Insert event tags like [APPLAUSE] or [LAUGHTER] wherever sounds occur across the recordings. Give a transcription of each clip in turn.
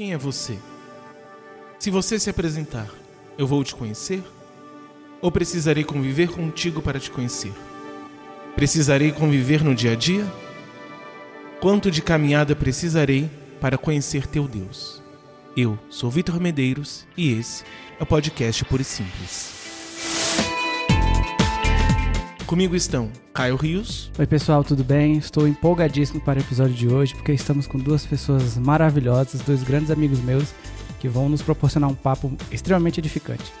Quem é você? Se você se apresentar, eu vou te conhecer? Ou precisarei conviver contigo para te conhecer? Precisarei conviver no dia a dia? Quanto de caminhada precisarei para conhecer teu Deus? Eu sou Vitor Medeiros e esse é o podcast Puro e Simples. Comigo estão Caio Rios. Oi, pessoal, tudo bem? Estou empolgadíssimo para o episódio de hoje porque estamos com duas pessoas maravilhosas, dois grandes amigos meus que vão nos proporcionar um papo extremamente edificante.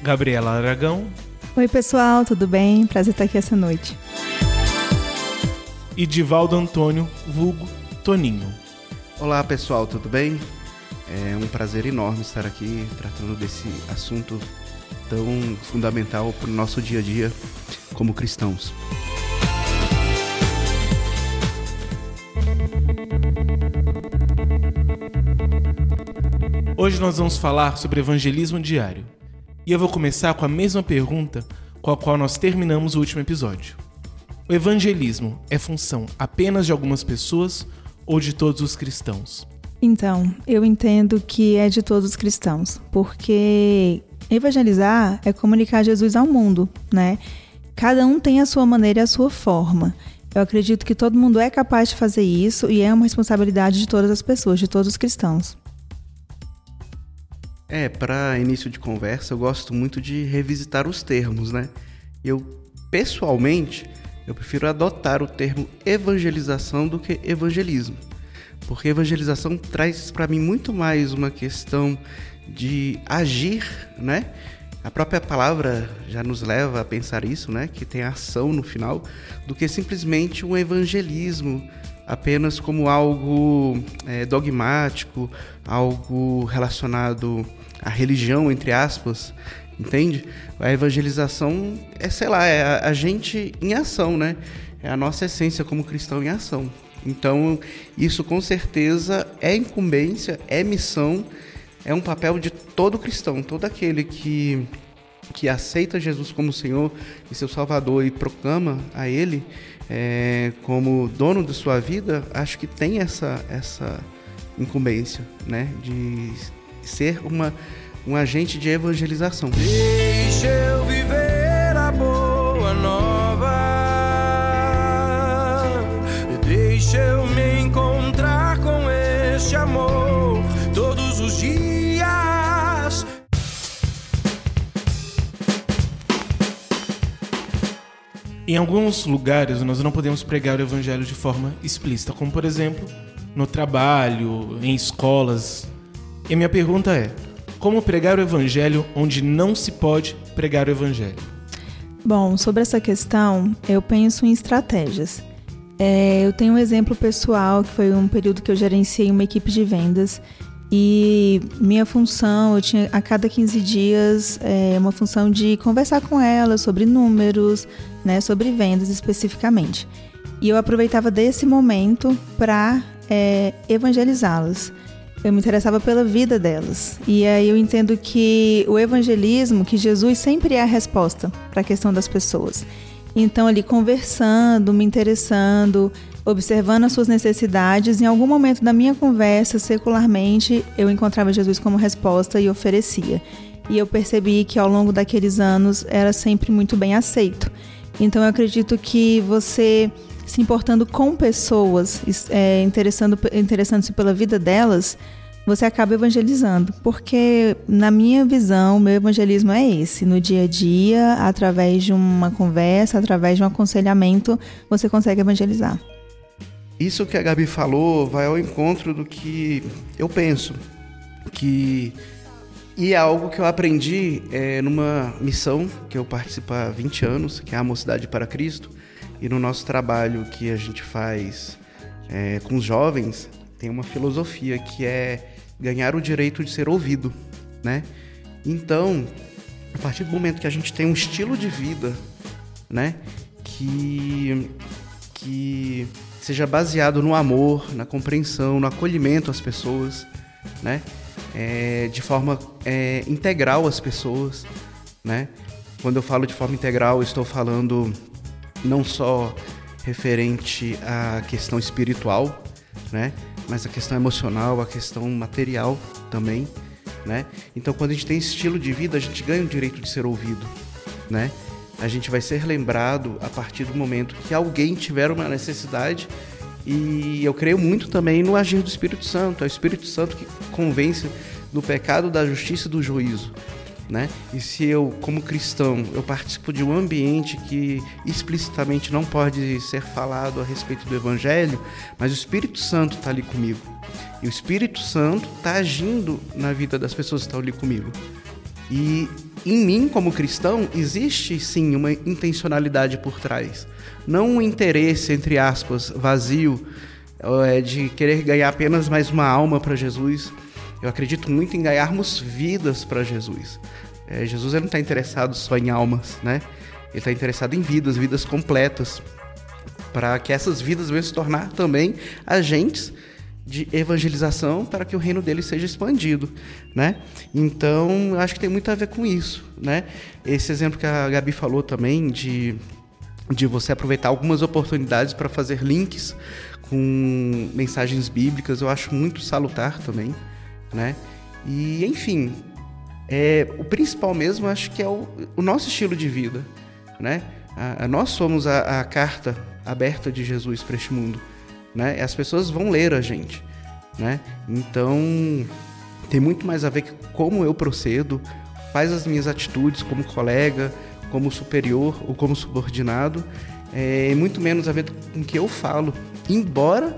Gabriela Aragão. Oi, pessoal, tudo bem? Prazer estar aqui essa noite. E Divaldo Antônio, vulgo Toninho. Olá, pessoal, tudo bem? É um prazer enorme estar aqui tratando desse assunto tão fundamental para o nosso dia a dia como cristãos. Hoje nós vamos falar sobre evangelismo diário. E eu vou começar com a mesma pergunta com a qual nós terminamos o último episódio. O evangelismo é função apenas de algumas pessoas ou de todos os cristãos? Então, eu entendo que é de todos os cristãos, porque evangelizar é comunicar Jesus ao mundo, né? Cada um tem a sua maneira e a sua forma. Eu acredito que todo mundo é capaz de fazer isso e é uma responsabilidade de todas as pessoas, de todos os cristãos. É, para início de conversa, eu gosto muito de revisitar os termos, né? Eu, pessoalmente, eu prefiro adotar o termo evangelização do que evangelismo. Porque evangelização traz para mim muito mais uma questão de agir, né? A própria palavra já nos leva a pensar isso, né? Que tem ação no final, do que simplesmente um evangelismo apenas como algo é, dogmático, algo relacionado à religião, entre aspas, entende? A evangelização é, sei lá, é a, a gente em ação, né? É a nossa essência como cristão em ação. Então, isso com certeza é incumbência, é missão é um papel de todo cristão, todo aquele que, que aceita Jesus como Senhor e seu Salvador e proclama a Ele é, como dono de sua vida, acho que tem essa, essa incumbência, né, de ser uma, um agente de evangelização. Deixa eu viver a boa nova, deixa eu me encontrar com este amor todos os dias. Em alguns lugares nós não podemos pregar o evangelho de forma explícita, como por exemplo no trabalho, em escolas. E minha pergunta é: como pregar o evangelho onde não se pode pregar o evangelho? Bom, sobre essa questão, eu penso em estratégias. É, eu tenho um exemplo pessoal que foi um período que eu gerenciei uma equipe de vendas e minha função, eu tinha a cada 15 dias é, uma função de conversar com ela sobre números, né, sobre vendas especificamente. E eu aproveitava desse momento para é, evangelizá-las. Eu me interessava pela vida delas. E aí eu entendo que o evangelismo, que Jesus sempre é a resposta para a questão das pessoas. Então, ali conversando, me interessando, observando as suas necessidades, em algum momento da minha conversa, secularmente, eu encontrava Jesus como resposta e oferecia. E eu percebi que ao longo daqueles anos era sempre muito bem aceito. Então, eu acredito que você se importando com pessoas, é, interessando, interessando-se pela vida delas, você acaba evangelizando. Porque, na minha visão, meu evangelismo é esse: no dia a dia, através de uma conversa, através de um aconselhamento, você consegue evangelizar. Isso que a Gabi falou vai ao encontro do que eu penso. Que e é algo que eu aprendi é, numa missão que eu participo há 20 anos, que é a Mocidade para Cristo. E no nosso trabalho que a gente faz é, com os jovens, tem uma filosofia que é ganhar o direito de ser ouvido, né? Então, a partir do momento que a gente tem um estilo de vida, né, que que seja baseado no amor, na compreensão, no acolhimento às pessoas, né, é, de forma é, integral às pessoas, né? Quando eu falo de forma integral, estou falando não só referente à questão espiritual, né? mas a questão emocional, a questão material também, né? Então, quando a gente tem estilo de vida, a gente ganha o direito de ser ouvido, né? A gente vai ser lembrado a partir do momento que alguém tiver uma necessidade e eu creio muito também no agir do Espírito Santo. É o Espírito Santo que convence do pecado, da justiça e do juízo. Né? E se eu, como cristão, eu participo de um ambiente que explicitamente não pode ser falado a respeito do Evangelho, mas o Espírito Santo está ali comigo. E o Espírito Santo está agindo na vida das pessoas que estão ali comigo. E em mim, como cristão, existe sim uma intencionalidade por trás. Não um interesse, entre aspas, vazio, é, de querer ganhar apenas mais uma alma para Jesus. Eu acredito muito em ganharmos vidas para Jesus. É, Jesus não está interessado só em almas, né? Ele está interessado em vidas, vidas completas, para que essas vidas venham se tornar também agentes de evangelização para que o reino dele seja expandido, né? Então, acho que tem muito a ver com isso, né? Esse exemplo que a Gabi falou também de de você aproveitar algumas oportunidades para fazer links com mensagens bíblicas, eu acho muito salutar também, né? E enfim, é, o principal mesmo acho que é o, o nosso estilo de vida, né? A, a, nós somos a, a carta aberta de Jesus para este mundo né? As pessoas vão ler a gente, né? Então tem muito mais a ver com como eu procedo, quais as minhas atitudes como colega, como superior ou como subordinado, é muito menos a ver com o que eu falo. Embora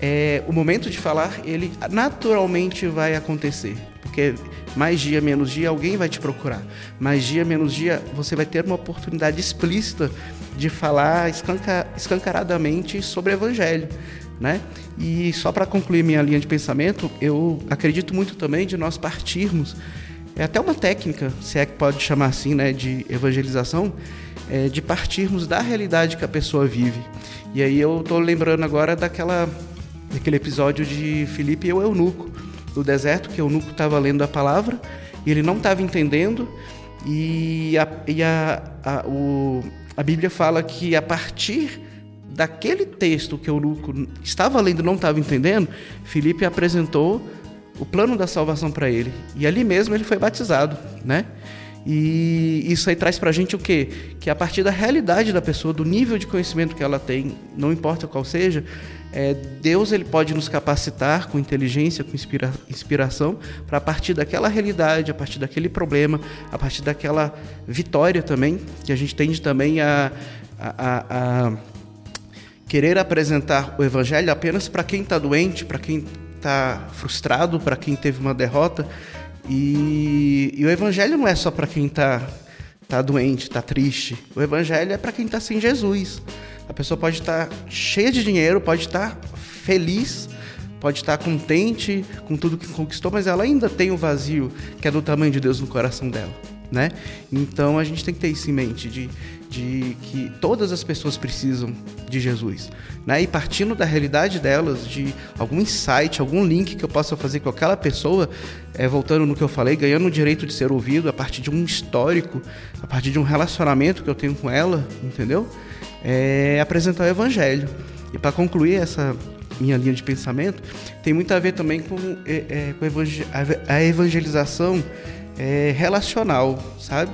é, o momento de falar ele naturalmente vai acontecer, porque mais dia menos dia alguém vai te procurar, mais dia menos dia você vai ter uma oportunidade explícita de falar escanca, escancaradamente sobre o evangelho, né? E só para concluir minha linha de pensamento, eu acredito muito também de nós partirmos é até uma técnica, se é que pode chamar assim, né, de evangelização, é, de partirmos da realidade que a pessoa vive. E aí eu estou lembrando agora daquela daquele episódio de Filipe e o eunuco do deserto, que o eunuco estava lendo a palavra e ele não estava entendendo e, a, e a, a, o, a Bíblia fala que a partir daquele texto que o eunuco estava lendo e não estava entendendo, Filipe apresentou o plano da salvação para ele. E ali mesmo ele foi batizado, né? E isso aí traz para a gente o quê? Que a partir da realidade da pessoa, do nível de conhecimento que ela tem, não importa qual seja, é, Deus ele pode nos capacitar com inteligência, com inspira inspiração, para a partir daquela realidade, a partir daquele problema, a partir daquela vitória também, que a gente tende também a, a, a, querer apresentar o Evangelho apenas para quem está doente, para quem está frustrado, para quem teve uma derrota. E, e o Evangelho não é só para quem está tá doente, está triste. O Evangelho é para quem está sem Jesus. A pessoa pode estar cheia de dinheiro, pode estar feliz, pode estar contente com tudo que conquistou, mas ela ainda tem o vazio que é do tamanho de Deus no coração dela, né? Então a gente tem que ter isso em mente de, de que todas as pessoas precisam de Jesus, né? E partindo da realidade delas, de algum insight, algum link que eu possa fazer com aquela pessoa, é, voltando no que eu falei, ganhando o direito de ser ouvido a partir de um histórico, a partir de um relacionamento que eu tenho com ela, entendeu? É apresentar o Evangelho. E para concluir essa minha linha de pensamento, tem muito a ver também com, é, é, com a evangelização é, relacional, sabe?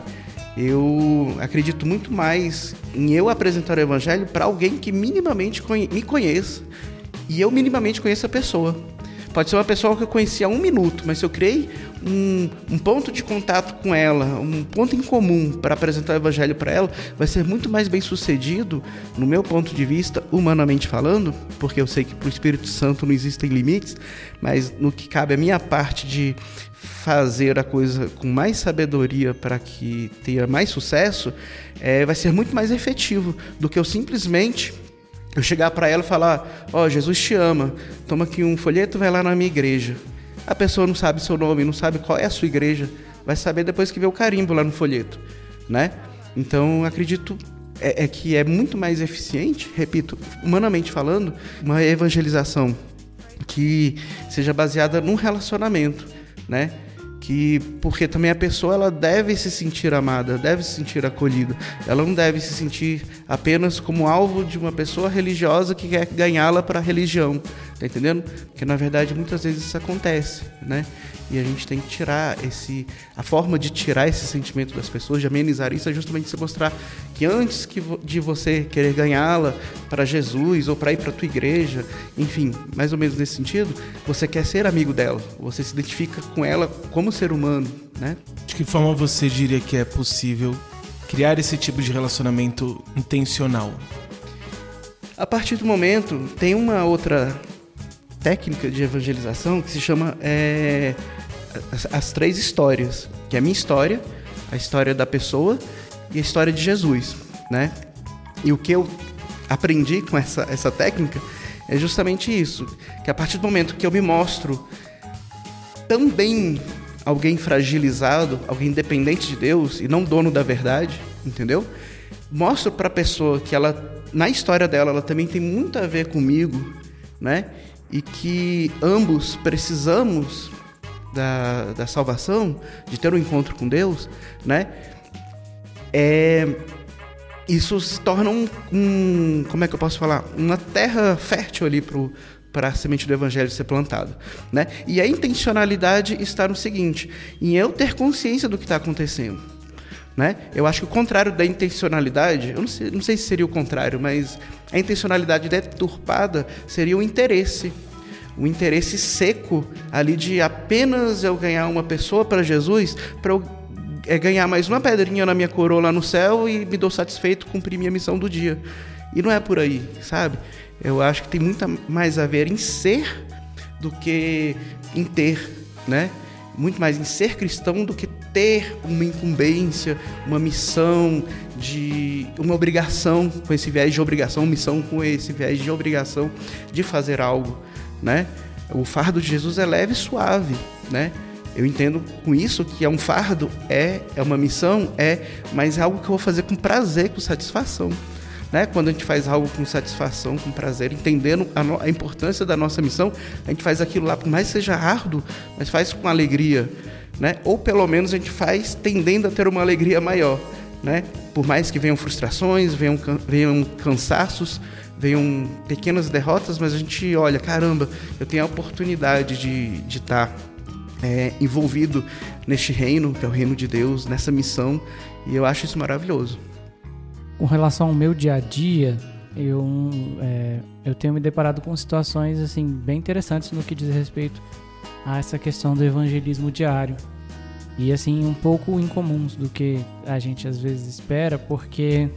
Eu acredito muito mais em eu apresentar o Evangelho para alguém que minimamente me conheça e eu minimamente conheça a pessoa. Pode ser uma pessoa que eu conheci há um minuto, mas se eu criei um, um ponto de contato com ela, um ponto em comum para apresentar o evangelho para ela, vai ser muito mais bem sucedido, no meu ponto de vista, humanamente falando, porque eu sei que para o Espírito Santo não existem limites, mas no que cabe a minha parte de fazer a coisa com mais sabedoria para que tenha mais sucesso, é, vai ser muito mais efetivo do que eu simplesmente eu chegar para ela e falar: Ó, oh, Jesus te ama, toma aqui um folheto, vai lá na minha igreja. A pessoa não sabe seu nome, não sabe qual é a sua igreja, vai saber depois que vê o carimbo lá no folheto, né? Então, acredito é, é que é muito mais eficiente, repito, humanamente falando, uma evangelização que seja baseada num relacionamento, né? que porque também a pessoa ela deve se sentir amada, deve se sentir acolhida. Ela não deve se sentir apenas como alvo de uma pessoa religiosa que quer ganhá-la para a religião. Tá entendendo? Porque na verdade muitas vezes isso acontece, né? E a gente tem que tirar esse. A forma de tirar esse sentimento das pessoas, de amenizar isso, é justamente você mostrar que antes que de você querer ganhá-la para Jesus ou para ir para tua igreja, enfim, mais ou menos nesse sentido, você quer ser amigo dela, você se identifica com ela como ser humano, né? De que forma você diria que é possível criar esse tipo de relacionamento intencional? A partir do momento, tem uma outra técnica de evangelização que se chama é, as, as, três histórias, que é a minha história, a história da pessoa e a história de Jesus, né? E o que eu aprendi com essa, essa técnica é justamente isso, que a partir do momento que eu me mostro também alguém fragilizado, alguém dependente de Deus e não dono da verdade, entendeu? Mostro para a pessoa que ela na história dela ela também tem muito a ver comigo, né? e que ambos precisamos da, da salvação, de ter um encontro com Deus, né? É, isso se torna um, um, como é que eu posso falar, uma terra fértil ali para a semente do evangelho ser plantada, né? E a intencionalidade está no seguinte, em eu ter consciência do que está acontecendo, né? Eu acho que o contrário da intencionalidade, eu não sei, não sei se seria o contrário, mas a intencionalidade deturpada seria o interesse. O interesse seco ali de apenas eu ganhar uma pessoa para Jesus, para eu é, ganhar mais uma pedrinha na minha coroa lá no céu e me dou satisfeito cumprir minha missão do dia. E não é por aí, sabe? Eu acho que tem muito mais a ver em ser do que em ter, né? Muito mais em ser cristão do que ter uma incumbência, uma missão de uma obrigação com esse viés de obrigação, missão com esse viés de obrigação de fazer algo, né? O fardo de Jesus é leve e suave, né? Eu entendo com isso que é um fardo, é, é uma missão, é, mas é algo que eu vou fazer com prazer, com satisfação. Né? Quando a gente faz algo com satisfação, com prazer, entendendo a, a importância da nossa missão, a gente faz aquilo lá, por mais que seja árduo, mas faz com alegria né? Ou pelo menos a gente faz tendendo a ter uma alegria maior, né? Por mais que venham frustrações, venham, venham cansaços, venham pequenas derrotas, mas a gente olha, caramba, eu tenho a oportunidade de estar tá, é, envolvido neste reino, que é o reino de Deus, nessa missão, e eu acho isso maravilhoso. Com relação ao meu dia a dia, eu, é, eu tenho me deparado com situações assim bem interessantes no que diz respeito a essa questão do evangelismo diário. E assim, um pouco incomuns do que a gente às vezes espera, porque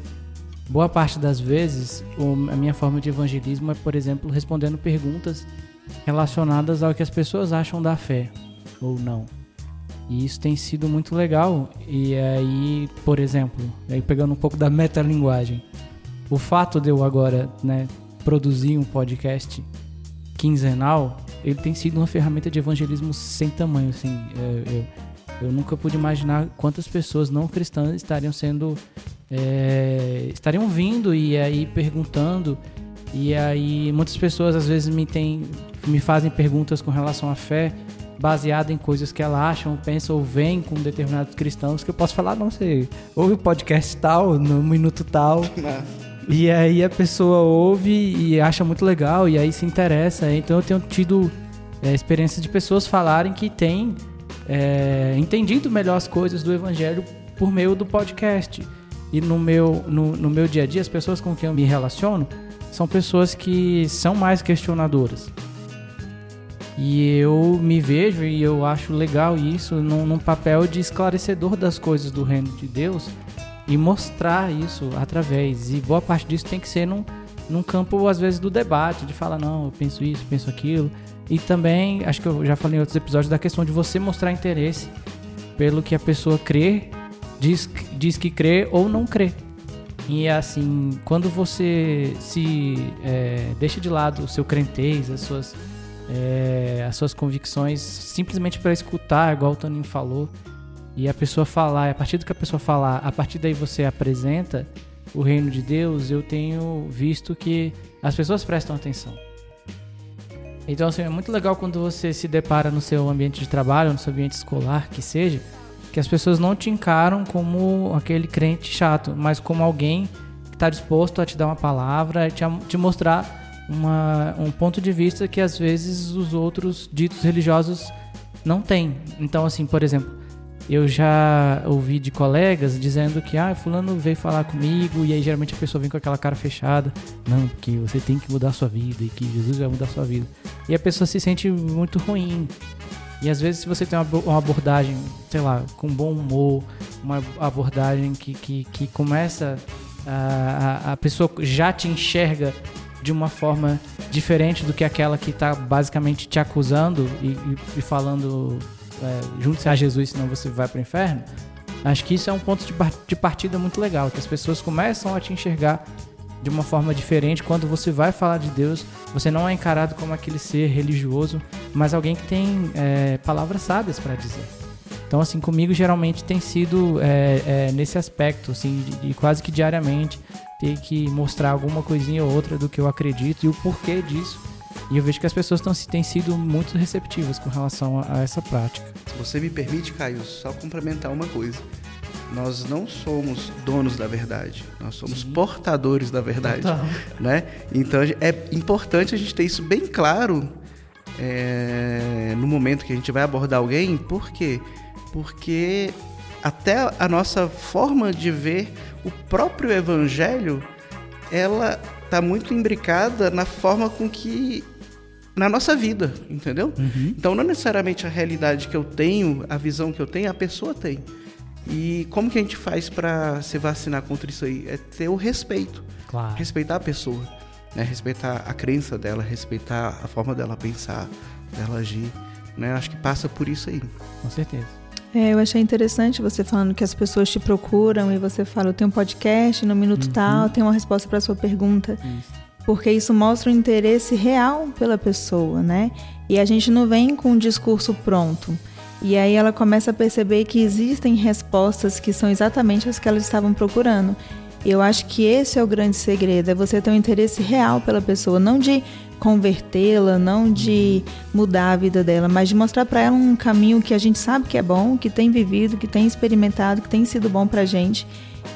boa parte das vezes a minha forma de evangelismo é, por exemplo, respondendo perguntas relacionadas ao que as pessoas acham da fé ou não. E isso tem sido muito legal. E aí, por exemplo, aí pegando um pouco da metalinguagem, o fato de eu agora né, produzir um podcast quinzenal ele tem sido uma ferramenta de evangelismo sem tamanho, assim. É, eu, eu nunca pude imaginar quantas pessoas não cristãs estariam sendo. É, estariam vindo e aí perguntando. E aí muitas pessoas às vezes me, tem, me fazem perguntas com relação à fé baseada em coisas que ela acham, pensa ou vem com determinados cristãos que eu posso falar, não sei, ouve o podcast tal, no minuto tal. [LAUGHS] E aí a pessoa ouve e acha muito legal e aí se interessa. Então eu tenho tido é, experiência de pessoas falarem que têm é, entendido melhor as coisas do evangelho por meio do podcast. E no meu, no, no meu dia a dia, as pessoas com quem eu me relaciono são pessoas que são mais questionadoras. E eu me vejo e eu acho legal isso num, num papel de esclarecedor das coisas do reino de Deus e mostrar isso através. E boa parte disso tem que ser num, num campo, às vezes, do debate, de falar, não, eu penso isso, penso aquilo. E também, acho que eu já falei em outros episódios, da questão de você mostrar interesse pelo que a pessoa crê, diz, diz que crê ou não crê. E assim, quando você se é, deixa de lado o seu crentez, as suas, é, as suas convicções, simplesmente para escutar, igual o Toninho falou, e a pessoa falar, a partir do que a pessoa falar, a partir daí você apresenta o reino de Deus, eu tenho visto que as pessoas prestam atenção. Então, assim, é muito legal quando você se depara no seu ambiente de trabalho, no seu ambiente escolar, que seja, que as pessoas não te encaram como aquele crente chato, mas como alguém que está disposto a te dar uma palavra, te, te mostrar uma, um ponto de vista que às vezes os outros ditos religiosos não têm. Então, assim, por exemplo, eu já ouvi de colegas dizendo que, ah, fulano veio falar comigo, e aí geralmente a pessoa vem com aquela cara fechada. Não, porque você tem que mudar a sua vida e que Jesus vai mudar a sua vida. E a pessoa se sente muito ruim. E às vezes se você tem uma abordagem, sei lá, com bom humor, uma abordagem que, que, que começa a, a pessoa já te enxerga de uma forma diferente do que aquela que está basicamente te acusando e, e, e falando é, junte-se a Jesus, senão você vai para o inferno. Acho que isso é um ponto de partida muito legal, que as pessoas começam a te enxergar de uma forma diferente. Quando você vai falar de Deus, você não é encarado como aquele ser religioso, mas alguém que tem é, palavras sábias para dizer. Então, assim, comigo geralmente tem sido é, é, nesse aspecto, assim, de, quase que diariamente ter que mostrar alguma coisinha ou outra do que eu acredito e o porquê disso. E eu vejo que as pessoas tão, têm sido muito receptivas com relação a, a essa prática. Se você me permite, Caio, só complementar uma coisa. Nós não somos donos da verdade, nós somos Sim. portadores da verdade, Total. né? Então é importante a gente ter isso bem claro é, no momento que a gente vai abordar alguém, por quê? Porque até a nossa forma de ver o próprio evangelho, ela está muito imbricada na forma com que na nossa vida, entendeu? Uhum. Então não necessariamente a realidade que eu tenho, a visão que eu tenho, a pessoa tem. E como que a gente faz para se vacinar contra isso aí? É ter o respeito. Claro. Respeitar a pessoa, né? Respeitar a crença dela, respeitar a forma dela pensar, dela agir, né? Acho que passa por isso aí. Com certeza. É, eu achei interessante você falando que as pessoas te procuram e você fala, eu tenho um podcast no minuto uhum. tal, tem uma resposta para sua pergunta. Isso. Porque isso mostra o interesse real pela pessoa, né? E a gente não vem com um discurso pronto. E aí ela começa a perceber que existem respostas que são exatamente as que elas estavam procurando. Eu acho que esse é o grande segredo, é você ter um interesse real pela pessoa, não de convertê-la, não de mudar a vida dela, mas de mostrar para ela um caminho que a gente sabe que é bom, que tem vivido, que tem experimentado, que tem sido bom para gente.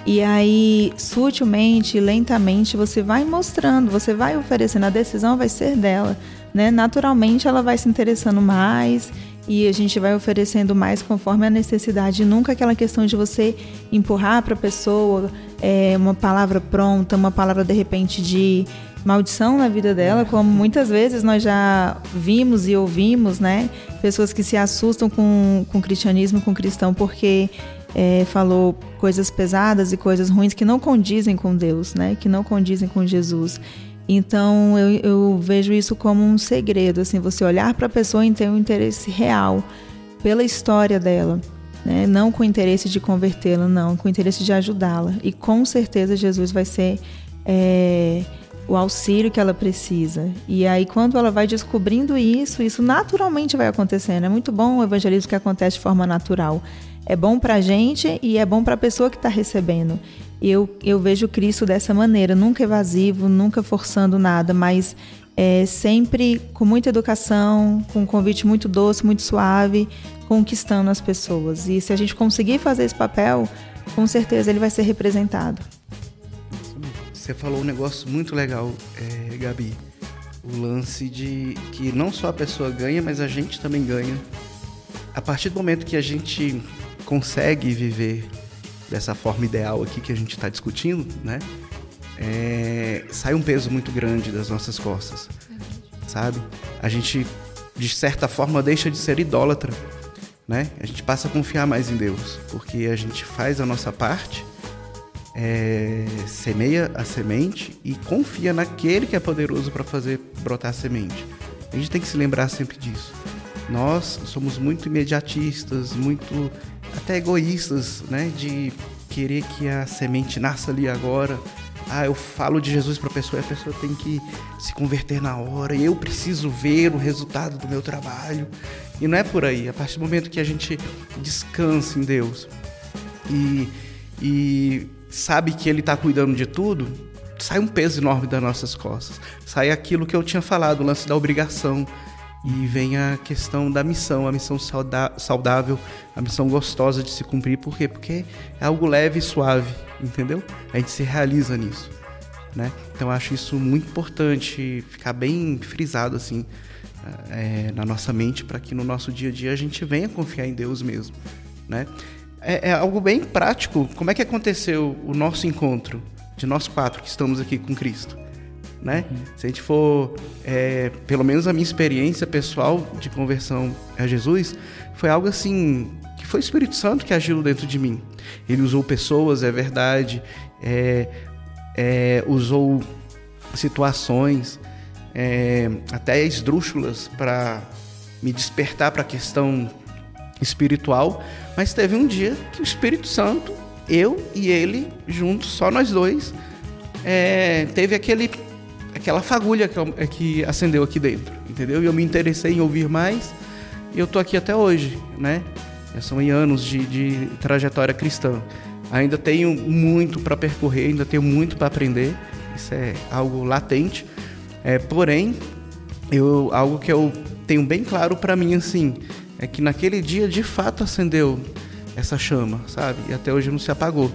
E aí, sutilmente, lentamente, você vai mostrando, você vai oferecendo, a decisão vai ser dela, né? Naturalmente, ela vai se interessando mais e a gente vai oferecendo mais conforme a necessidade. Nunca aquela questão de você empurrar para a pessoa é, uma palavra pronta, uma palavra de repente de maldição na vida dela, como muitas vezes nós já vimos e ouvimos, né? Pessoas que se assustam com, com o cristianismo, com o cristão, porque é, falou coisas pesadas e coisas ruins que não condizem com Deus, né? Que não condizem com Jesus. Então eu, eu vejo isso como um segredo, assim, você olhar para a pessoa e ter um interesse real pela história dela. Né? Não com o interesse de convertê-la, não, com o interesse de ajudá-la. E com certeza Jesus vai ser é, o auxílio que ela precisa. E aí, quando ela vai descobrindo isso, isso naturalmente vai acontecendo. É muito bom o evangelismo que acontece de forma natural. É bom para a gente e é bom para a pessoa que está recebendo. Eu, eu vejo Cristo dessa maneira, nunca evasivo, nunca forçando nada, mas é, sempre com muita educação, com um convite muito doce, muito suave, conquistando as pessoas. E se a gente conseguir fazer esse papel, com certeza ele vai ser representado. Você falou um negócio muito legal, é, Gabi. O lance de que não só a pessoa ganha, mas a gente também ganha. A partir do momento que a gente consegue viver dessa forma ideal aqui que a gente está discutindo, né? É, sai um peso muito grande das nossas costas, sabe? A gente, de certa forma, deixa de ser idólatra, né? A gente passa a confiar mais em Deus, porque a gente faz a nossa parte, é, semeia a semente e confia naquele que é poderoso para fazer brotar a semente. A gente tem que se lembrar sempre disso. Nós somos muito imediatistas, muito até egoístas, né? De querer que a semente nasça ali agora. Ah, eu falo de Jesus para a pessoa e a pessoa tem que se converter na hora. E eu preciso ver o resultado do meu trabalho. E não é por aí. A partir do momento que a gente descansa em Deus e, e sabe que Ele está cuidando de tudo, sai um peso enorme das nossas costas. Sai aquilo que eu tinha falado, o lance da obrigação e vem a questão da missão, a missão saudável, a missão gostosa de se cumprir. Por quê? Porque é algo leve e suave, entendeu? A gente se realiza nisso. né? Então acho isso muito importante ficar bem frisado assim é, na nossa mente para que no nosso dia a dia a gente venha confiar em Deus mesmo, né? É, é, algo bem prático. Como é que aconteceu o nosso encontro de nós quatro que estamos aqui com Cristo? Né? Uhum. Se a gente for, é, pelo menos a minha experiência pessoal de conversão a Jesus, foi algo assim que foi o Espírito Santo que agiu dentro de mim. Ele usou pessoas, é verdade, é, é, usou situações, é, até esdrúxulas para me despertar para a questão espiritual, mas teve um dia que o Espírito Santo, eu e ele juntos, só nós dois, é, teve aquele aquela fagulha que, é, que acendeu aqui dentro, entendeu? E eu me interessei em ouvir mais e eu tô aqui até hoje, né? Já são anos de, de trajetória cristã. Ainda tenho muito para percorrer, ainda tenho muito para aprender. Isso é algo latente. É, porém, eu, algo que eu tenho bem claro para mim assim é que naquele dia de fato acendeu essa chama, sabe? E até hoje não se apagou,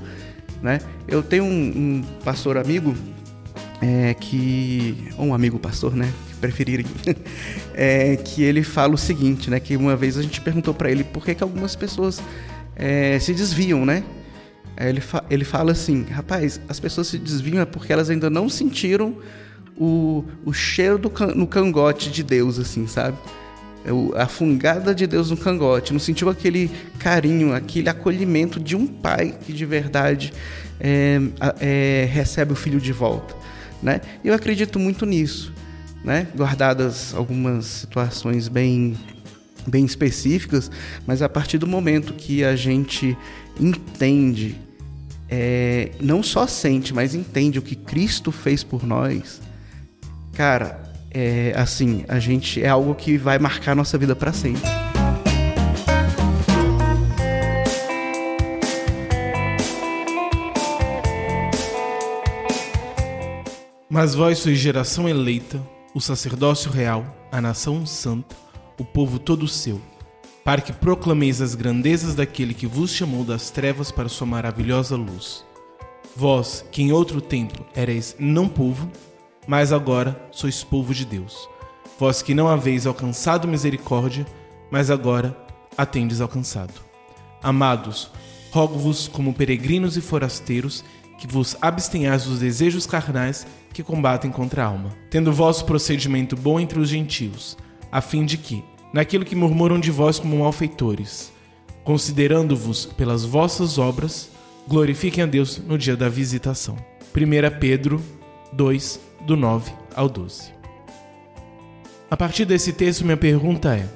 né? Eu tenho um, um pastor amigo é, que ou um amigo pastor, né? Preferirem, [LAUGHS] é, que ele fala o seguinte, né? Que uma vez a gente perguntou para ele por que, que algumas pessoas é, se desviam, né? Ele, fa ele fala assim, rapaz, as pessoas se desviam é porque elas ainda não sentiram o, o cheiro do can no cangote de Deus, assim, sabe? É a fungada de Deus no cangote, não sentiu aquele carinho, aquele acolhimento de um pai que de verdade é, é, recebe o filho de volta. Né? Eu acredito muito nisso, né? guardadas algumas situações bem, bem específicas, mas a partir do momento que a gente entende, é, não só sente, mas entende o que Cristo fez por nós, cara, é, assim, a gente é algo que vai marcar nossa vida para sempre. Mas vós sois geração eleita, o sacerdócio real, a nação santa, o povo todo seu, para que proclameis as grandezas daquele que vos chamou das trevas para sua maravilhosa luz. Vós, que em outro tempo erais não povo, mas agora sois povo de Deus. Vós que não haveis alcançado misericórdia, mas agora a tendes alcançado. Amados, rogo-vos como peregrinos e forasteiros que vos abstenhais dos desejos carnais que combatem contra a alma, tendo vosso procedimento bom entre os gentios, a fim de que, naquilo que murmuram de vós como malfeitores, considerando-vos pelas vossas obras, glorifiquem a Deus no dia da visitação. 1 Pedro 2, do 9 ao 12. A partir desse texto, minha pergunta é: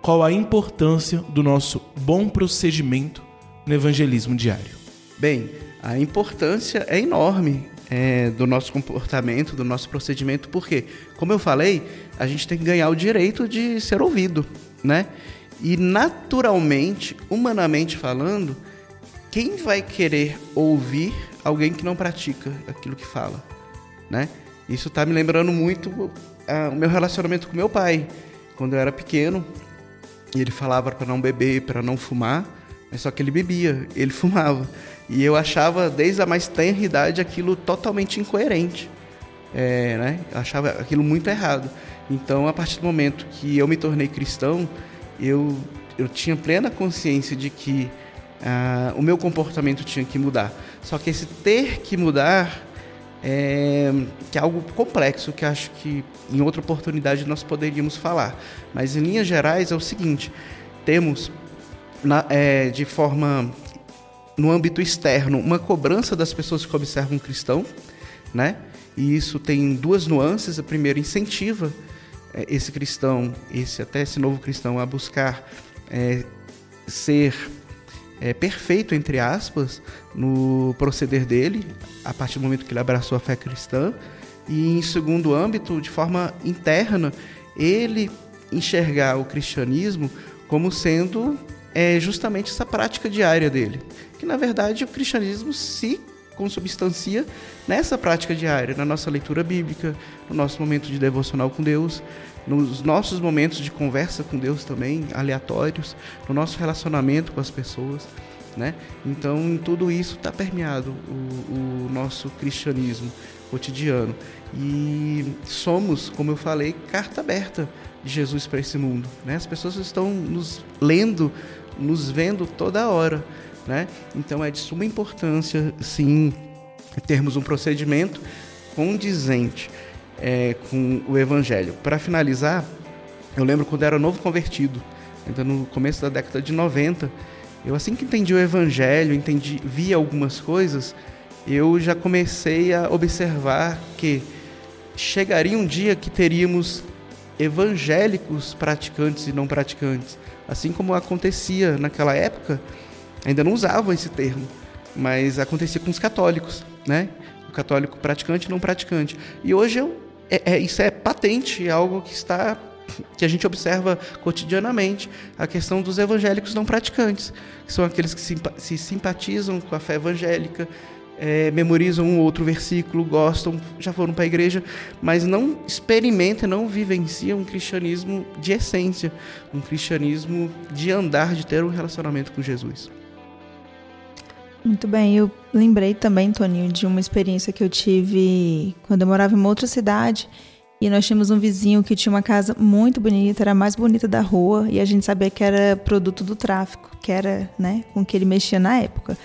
qual a importância do nosso bom procedimento no evangelismo diário? Bem, a importância é enorme é, do nosso comportamento, do nosso procedimento, porque, como eu falei, a gente tem que ganhar o direito de ser ouvido, né? E naturalmente, humanamente falando, quem vai querer ouvir alguém que não pratica aquilo que fala, né? Isso está me lembrando muito uh, o meu relacionamento com meu pai. Quando eu era pequeno, ele falava para não beber, para não fumar, mas só que ele bebia, [LAUGHS] ele fumava. E eu achava, desde a mais tenra idade, aquilo totalmente incoerente. É, né? Eu achava aquilo muito errado. Então, a partir do momento que eu me tornei cristão, eu, eu tinha plena consciência de que uh, o meu comportamento tinha que mudar. Só que esse ter que mudar é, que é algo complexo que acho que em outra oportunidade nós poderíamos falar. Mas em linhas gerais é o seguinte: temos na, é, de forma no âmbito externo uma cobrança das pessoas que observam um cristão, né? E isso tem duas nuances. A primeira incentiva é, esse cristão, esse até esse novo cristão a buscar é, ser é, perfeito, entre aspas, no proceder dele, a partir do momento que ele abraçou a fé cristã. E, em segundo âmbito, de forma interna, ele enxergar o cristianismo como sendo é, justamente essa prática diária dele. Que, na verdade, o cristianismo se consubstancia nessa prática diária, na nossa leitura bíblica, no nosso momento de devocional com Deus, nos nossos momentos de conversa com Deus também, aleatórios, no nosso relacionamento com as pessoas. Né? Então, em tudo isso está permeado o, o, nosso cristianismo. cotidiano. E somos, como eu falei, carta aberta de Jesus para esse mundo. Né? As pessoas estão nos lendo, nos vendo toda hora. Né? Então é de suma importância, sim, termos um procedimento condizente é, com o Evangelho. Para finalizar, eu lembro quando era novo convertido, ainda no começo da década de 90, eu assim que entendi o Evangelho, entendi, vi algumas coisas, eu já comecei a observar que chegaria um dia que teríamos evangélicos praticantes e não praticantes, assim como acontecia naquela época. Ainda não usavam esse termo, mas acontecia com os católicos, né? O católico praticante e não praticante. E hoje eu, é, é, isso é patente, é algo que está que a gente observa cotidianamente a questão dos evangélicos não praticantes, que são aqueles que se simpatizam com a fé evangélica, é, memorizam um outro versículo, gostam, já foram para a igreja, mas não experimentam, não vivenciam um cristianismo de essência, um cristianismo de andar, de ter um relacionamento com Jesus. Muito bem, eu lembrei também, Toninho, de uma experiência que eu tive quando eu morava em uma outra cidade e nós tínhamos um vizinho que tinha uma casa muito bonita, era a mais bonita da rua e a gente sabia que era produto do tráfico, que era, né, com que ele mexia na época.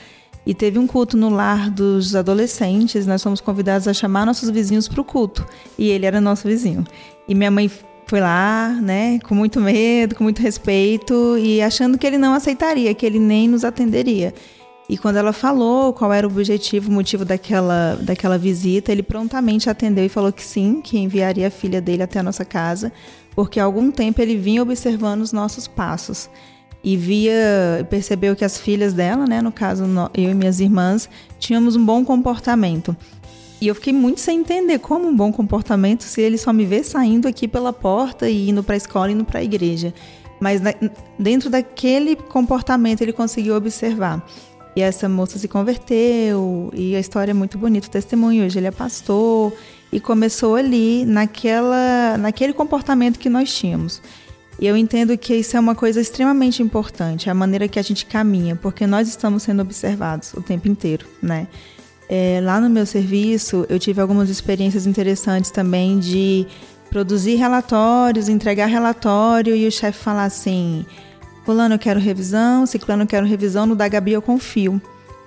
E teve um culto no lar dos adolescentes. Nós fomos convidados a chamar nossos vizinhos para o culto. E ele era nosso vizinho. E minha mãe foi lá, né, com muito medo, com muito respeito e achando que ele não aceitaria, que ele nem nos atenderia. E quando ela falou qual era o objetivo, o motivo daquela, daquela visita, ele prontamente atendeu e falou que sim, que enviaria a filha dele até a nossa casa, porque há algum tempo ele vinha observando os nossos passos e via, percebeu que as filhas dela, né, no caso eu e minhas irmãs, tínhamos um bom comportamento. E eu fiquei muito sem entender como um bom comportamento se ele só me vê saindo aqui pela porta e indo para a escola e indo para a igreja. Mas dentro daquele comportamento ele conseguiu observar. E essa moça se converteu e a história é muito bonita, o testemunho. Hoje ele é pastor e começou ali naquela, naquele comportamento que nós tínhamos. E eu entendo que isso é uma coisa extremamente importante, a maneira que a gente caminha, porque nós estamos sendo observados o tempo inteiro, né? É, lá no meu serviço, eu tive algumas experiências interessantes também de produzir relatórios, entregar relatório e o chefe falar assim: Fulano, eu quero revisão, Ciclano, eu quero revisão, no da Gabi eu confio.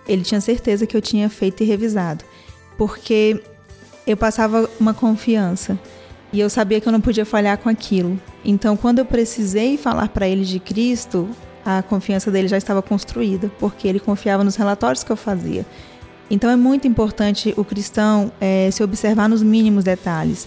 Ele tinha certeza que eu tinha feito e revisado, porque eu passava uma confiança. E eu sabia que eu não podia falhar com aquilo. Então, quando eu precisei falar para ele de Cristo, a confiança dele já estava construída, porque ele confiava nos relatórios que eu fazia. Então, é muito importante o cristão é, se observar nos mínimos detalhes.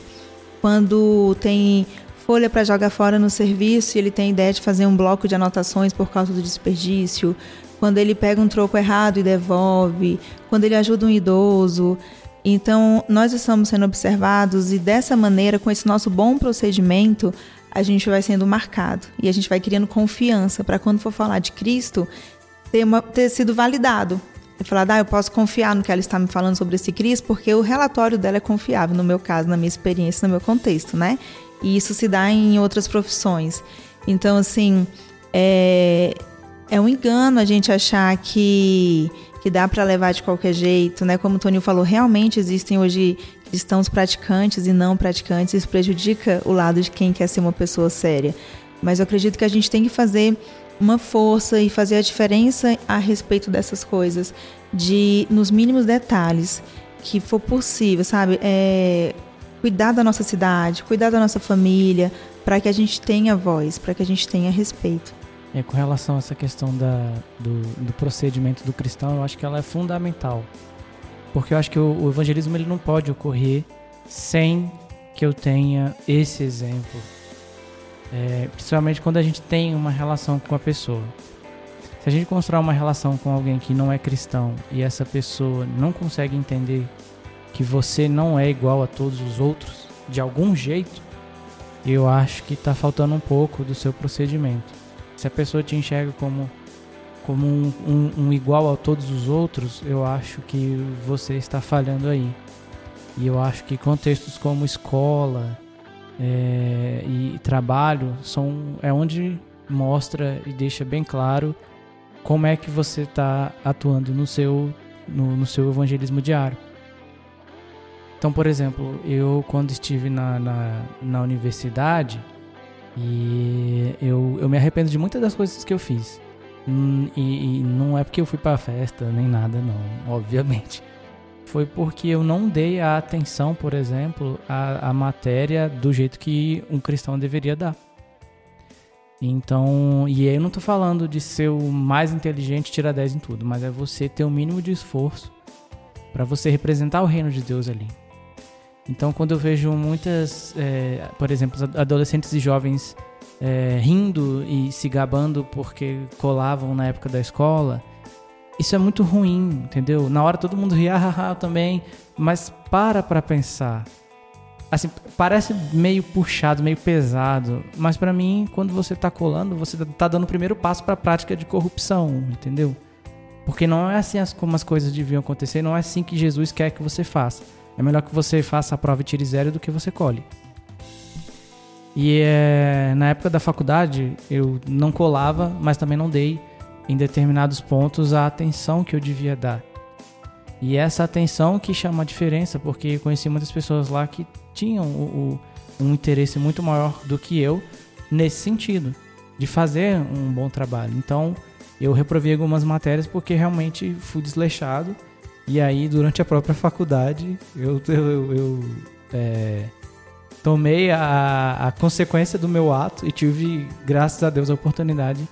Quando tem folha para jogar fora no serviço e ele tem ideia de fazer um bloco de anotações por causa do desperdício, quando ele pega um troco errado e devolve, quando ele ajuda um idoso, então, nós estamos sendo observados e dessa maneira, com esse nosso bom procedimento, a gente vai sendo marcado e a gente vai criando confiança para quando for falar de Cristo, ter, uma, ter sido validado. E falar, ah, eu posso confiar no que ela está me falando sobre esse Cristo, porque o relatório dela é confiável, no meu caso, na minha experiência, no meu contexto, né? E isso se dá em outras profissões. Então, assim, é, é um engano a gente achar que que dá para levar de qualquer jeito, né? Como o Tony falou, realmente existem hoje cristãos praticantes e não praticantes, isso prejudica o lado de quem quer ser uma pessoa séria. Mas eu acredito que a gente tem que fazer uma força e fazer a diferença a respeito dessas coisas, de nos mínimos detalhes que for possível, sabe? É, cuidar da nossa cidade, cuidar da nossa família, para que a gente tenha voz, para que a gente tenha respeito. É, com relação a essa questão da, do, do, procedimento do cristão, eu acho que ela é fundamental. Porque eu acho que o, o evangelismo ele não pode ocorrer sem que eu tenha esse exemplo. É, principalmente quando a gente tem uma relação com a pessoa. Se a gente constrói uma relação com alguém que não é cristão e essa pessoa não consegue entender que você não é igual a todos os outros, de algum jeito, eu acho que está faltando um pouco do seu procedimento. Se a pessoa te enxerga como, como um, um, um igual a todos os outros, eu acho que você está falhando aí. E eu acho que contextos como escola é, e trabalho são é onde mostra e deixa bem claro como é que você está atuando no seu no, no seu evangelismo diário. Então, por exemplo, eu quando estive na, na, na universidade, e eu, eu me arrependo de muitas das coisas que eu fiz. Hum, E, e não é porque eu fui pra festa nem nada, não, [LAUGHS] obviamente. Foi porque eu não dei a atenção, por exemplo, à, à matéria do jeito que um cristão deveria dar. Então, e aí eu não tô falando de ser o mais inteligente tirar 10 em tudo, mas é você ter o mínimo de esforço para você representar o reino de Deus ali. Então, quando eu vejo muitas, é, por exemplo, adolescentes e jovens é, rindo e se gabando porque colavam na época da escola, isso é muito ruim, entendeu? Na hora todo mundo ria, [LAUGHS] haha, também, mas para pra pensar. Assim, parece meio puxado, meio pesado, mas pra mim, quando você tá colando, você tá dando o primeiro passo pra prática de corrupção, entendeu? Porque não é assim as, como as coisas deviam acontecer, não é assim que Jesus quer que você faça. É melhor que você faça a prova e tire zero do que você colhe. E é, na época da faculdade, eu não colava, mas também não dei em determinados pontos a atenção que eu devia dar. E essa atenção que chama a diferença, porque eu conheci muitas pessoas lá que tinham o, o, um interesse muito maior do que eu nesse sentido, de fazer um bom trabalho. Então, eu reprovei algumas matérias porque realmente fui desleixado. E aí, durante a própria faculdade, eu, eu, eu é, tomei a, a consequência do meu ato e tive, graças a Deus, a oportunidade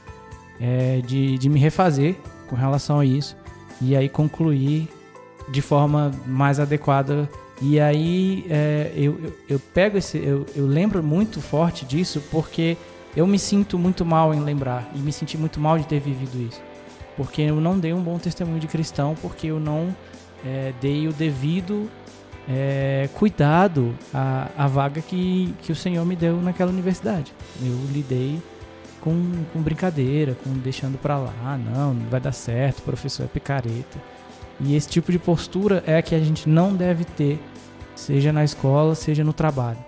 é, de, de me refazer com relação a isso. E aí concluir de forma mais adequada. E aí é, eu, eu, eu pego esse. Eu, eu lembro muito forte disso porque eu me sinto muito mal em lembrar. E me senti muito mal de ter vivido isso. Porque eu não dei um bom testemunho de cristão, porque eu não é, dei o devido é, cuidado à, à vaga que, que o Senhor me deu naquela universidade. Eu lidei com, com brincadeira, com deixando pra lá, não, não vai dar certo, o professor é picareta. E esse tipo de postura é a que a gente não deve ter, seja na escola, seja no trabalho.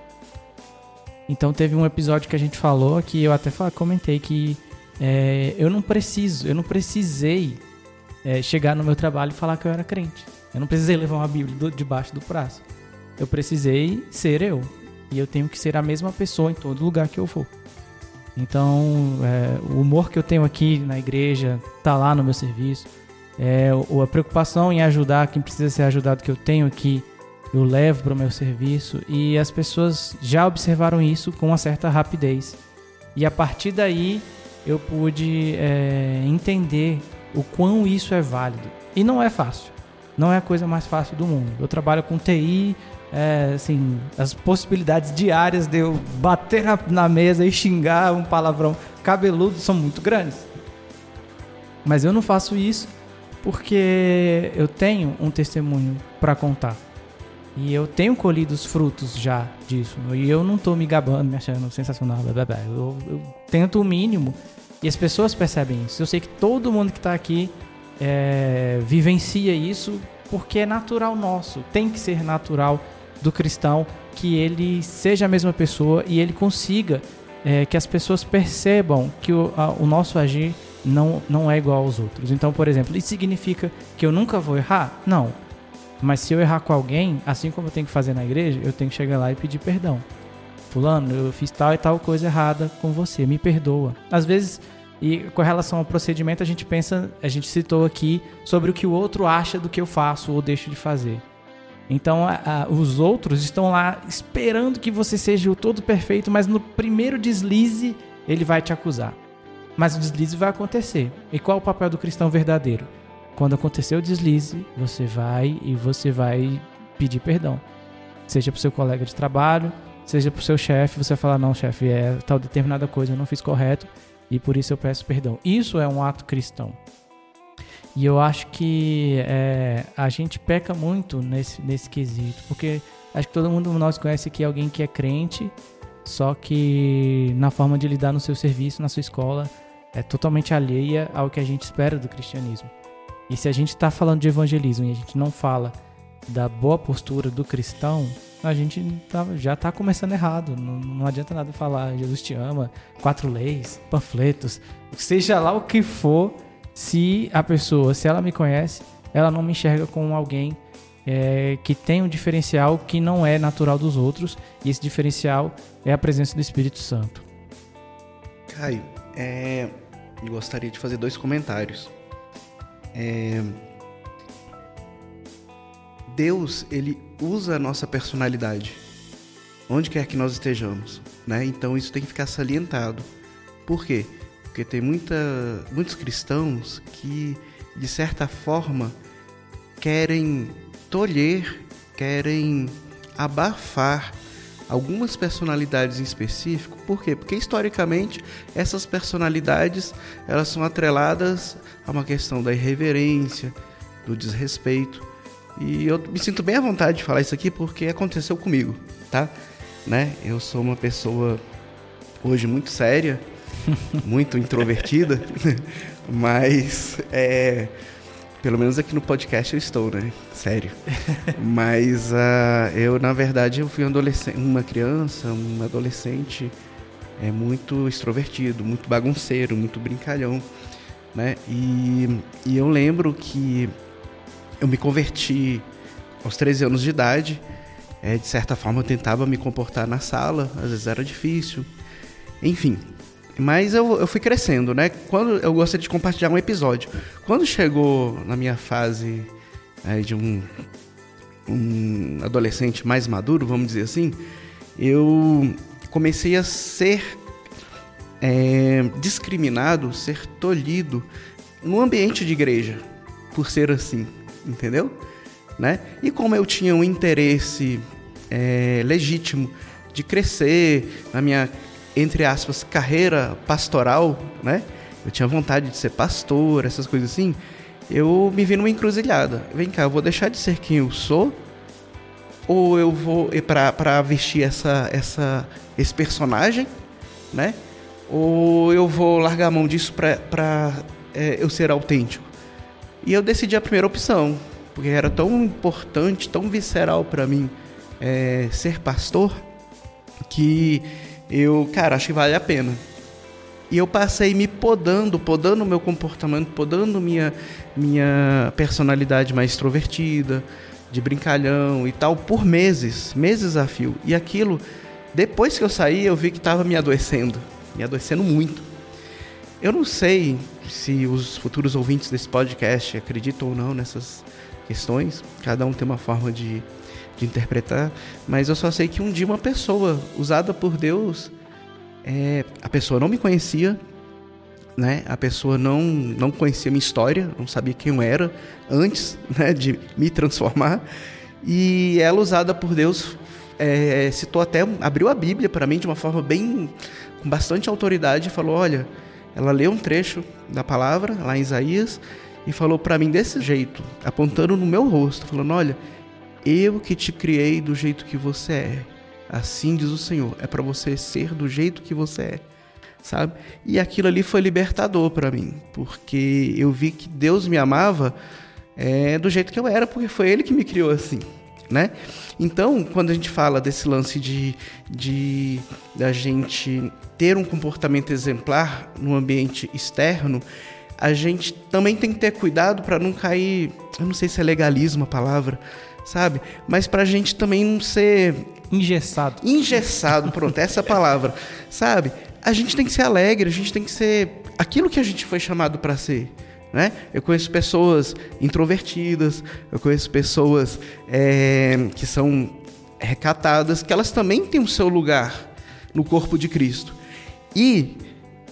Então teve um episódio que a gente falou que eu até comentei que é, eu não preciso, eu não precisei é, chegar no meu trabalho e falar que eu era crente. Eu não precisei levar uma Bíblia do, debaixo do braço. Eu precisei ser eu. E eu tenho que ser a mesma pessoa em todo lugar que eu for. Então, é, o humor que eu tenho aqui na igreja tá lá no meu serviço. É, a preocupação em ajudar quem precisa ser ajudado que eu tenho aqui, eu levo para o meu serviço. E as pessoas já observaram isso com uma certa rapidez. E a partir daí, eu pude é, entender o quão isso é válido. E não é fácil. Não é a coisa mais fácil do mundo. Eu trabalho com TI, é, assim, as possibilidades diárias de eu bater na, na, mesa e xingar um palavrão cabeludo são muito grandes. Mas eu não faço isso porque eu tenho um testemunho para contar. E eu tenho colhido os frutos já disso. E eu não tô me gabando, me achando sensacional. Blá, blá, blá. Eu, eu tento o mínimo e as pessoas percebem isso. Eu sei que todo mundo que está aqui é, vivencia isso porque é natural nosso. Tem que ser natural do cristão que ele seja a mesma pessoa e ele consiga é, que as pessoas percebam que o, a, o nosso agir não, não é igual aos outros. Então, por exemplo, isso significa que eu nunca vou errar? Não. Mas se eu errar com alguém, assim como eu tenho que fazer na igreja, eu tenho que chegar lá e pedir perdão. Fulano, eu fiz tal e tal coisa errada com você, me perdoa. Às vezes, e com relação ao procedimento, a gente pensa, a gente citou aqui sobre o que o outro acha do que eu faço ou deixo de fazer. Então, a, a, os outros estão lá esperando que você seja o todo perfeito, mas no primeiro deslize ele vai te acusar. Mas o deslize vai acontecer. E qual é o papel do cristão verdadeiro? Quando acontecer o deslize, você vai e você vai pedir perdão. Seja para o seu colega de trabalho, seja para o seu chefe, você falar: não, chefe, é tal determinada coisa eu não fiz correto e por isso eu peço perdão. Isso é um ato cristão. E eu acho que é, a gente peca muito nesse, nesse quesito, porque acho que todo mundo nós conhece aqui alguém que é crente, só que na forma de lidar no seu serviço, na sua escola, é totalmente alheia ao que a gente espera do cristianismo. E se a gente está falando de evangelismo e a gente não fala da boa postura do cristão, a gente tá, já está começando errado. Não, não, adianta nada falar Jesus te ama, quatro leis, panfletos, seja lá o que for, se a pessoa, se ela me conhece, ela não me enxerga como alguém é, que tem um diferencial que não é natural dos outros, e esse diferencial é a presença do Espírito Santo. Caio, é, gostaria de fazer dois comentários. É, Deus, ele usa a nossa personalidade, onde quer que nós estejamos, né? Então isso tem que ficar salientado. Por quê? Porque tem muita, muitos cristãos que, de certa forma, querem tolher, querem abafar algumas personalidades em específico. Por quê? Porque historicamente essas personalidades elas são atreladas a uma questão da irreverência, do desrespeito. E eu me sinto bem à vontade de falar isso aqui porque aconteceu comigo, tá? Né? Eu sou uma pessoa hoje muito séria, [LAUGHS] muito introvertida, [LAUGHS] mas é, pelo menos aqui no podcast eu estou, né? Sério. [LAUGHS] Mas uh, eu, na verdade, eu fui um uma criança, um adolescente é muito extrovertido, muito bagunceiro, muito brincalhão, né? E, e eu lembro que eu me converti aos 13 anos de idade. É, de certa forma, eu tentava me comportar na sala, às vezes era difícil. Enfim, mas eu, eu fui crescendo, né? Quando eu gostaria de compartilhar um episódio. Quando chegou na minha fase é, de um, um adolescente mais maduro, vamos dizer assim, eu comecei a ser é, discriminado, ser tolhido no ambiente de igreja, por ser assim, entendeu? Né? E como eu tinha um interesse é, legítimo de crescer na minha entre aspas, carreira pastoral, né? Eu tinha vontade de ser pastor, essas coisas assim. Eu me vi numa encruzilhada. Vem cá, eu vou deixar de ser quem eu sou ou eu vou para vestir essa, essa, esse personagem, né? Ou eu vou largar a mão disso para é, eu ser autêntico? E eu decidi a primeira opção, porque era tão importante, tão visceral para mim é, ser pastor, que eu, cara, acho que vale a pena. E eu passei me podando, podando o meu comportamento, podando minha, minha personalidade mais extrovertida, de brincalhão e tal, por meses, meses a fio. E aquilo, depois que eu saí, eu vi que estava me adoecendo, me adoecendo muito. Eu não sei se os futuros ouvintes desse podcast acreditam ou não nessas questões, cada um tem uma forma de de interpretar, mas eu só sei que um dia uma pessoa usada por Deus, é, a pessoa não me conhecia, né? A pessoa não não conhecia minha história, não sabia quem eu era antes, né, de me transformar. E ela usada por Deus é, citou até abriu a Bíblia para mim de uma forma bem com bastante autoridade e falou, olha, ela leu um trecho da palavra lá em Isaías e falou para mim desse jeito, apontando no meu rosto, falando, olha, eu que te criei do jeito que você é. Assim diz o Senhor. É para você ser do jeito que você é. Sabe? E aquilo ali foi libertador para mim, porque eu vi que Deus me amava é, do jeito que eu era, porque foi Ele que me criou assim, né? Então, quando a gente fala desse lance de, de da gente ter um comportamento exemplar no ambiente externo, a gente também tem que ter cuidado para não cair, eu não sei se é legalismo a palavra, sabe? Mas pra gente também não ser. Engessado. Engessado, pronto, essa palavra, sabe? A gente tem que ser alegre, a gente tem que ser aquilo que a gente foi chamado para ser. Né? Eu conheço pessoas introvertidas, eu conheço pessoas é, que são recatadas, que elas também têm o seu lugar no corpo de Cristo. E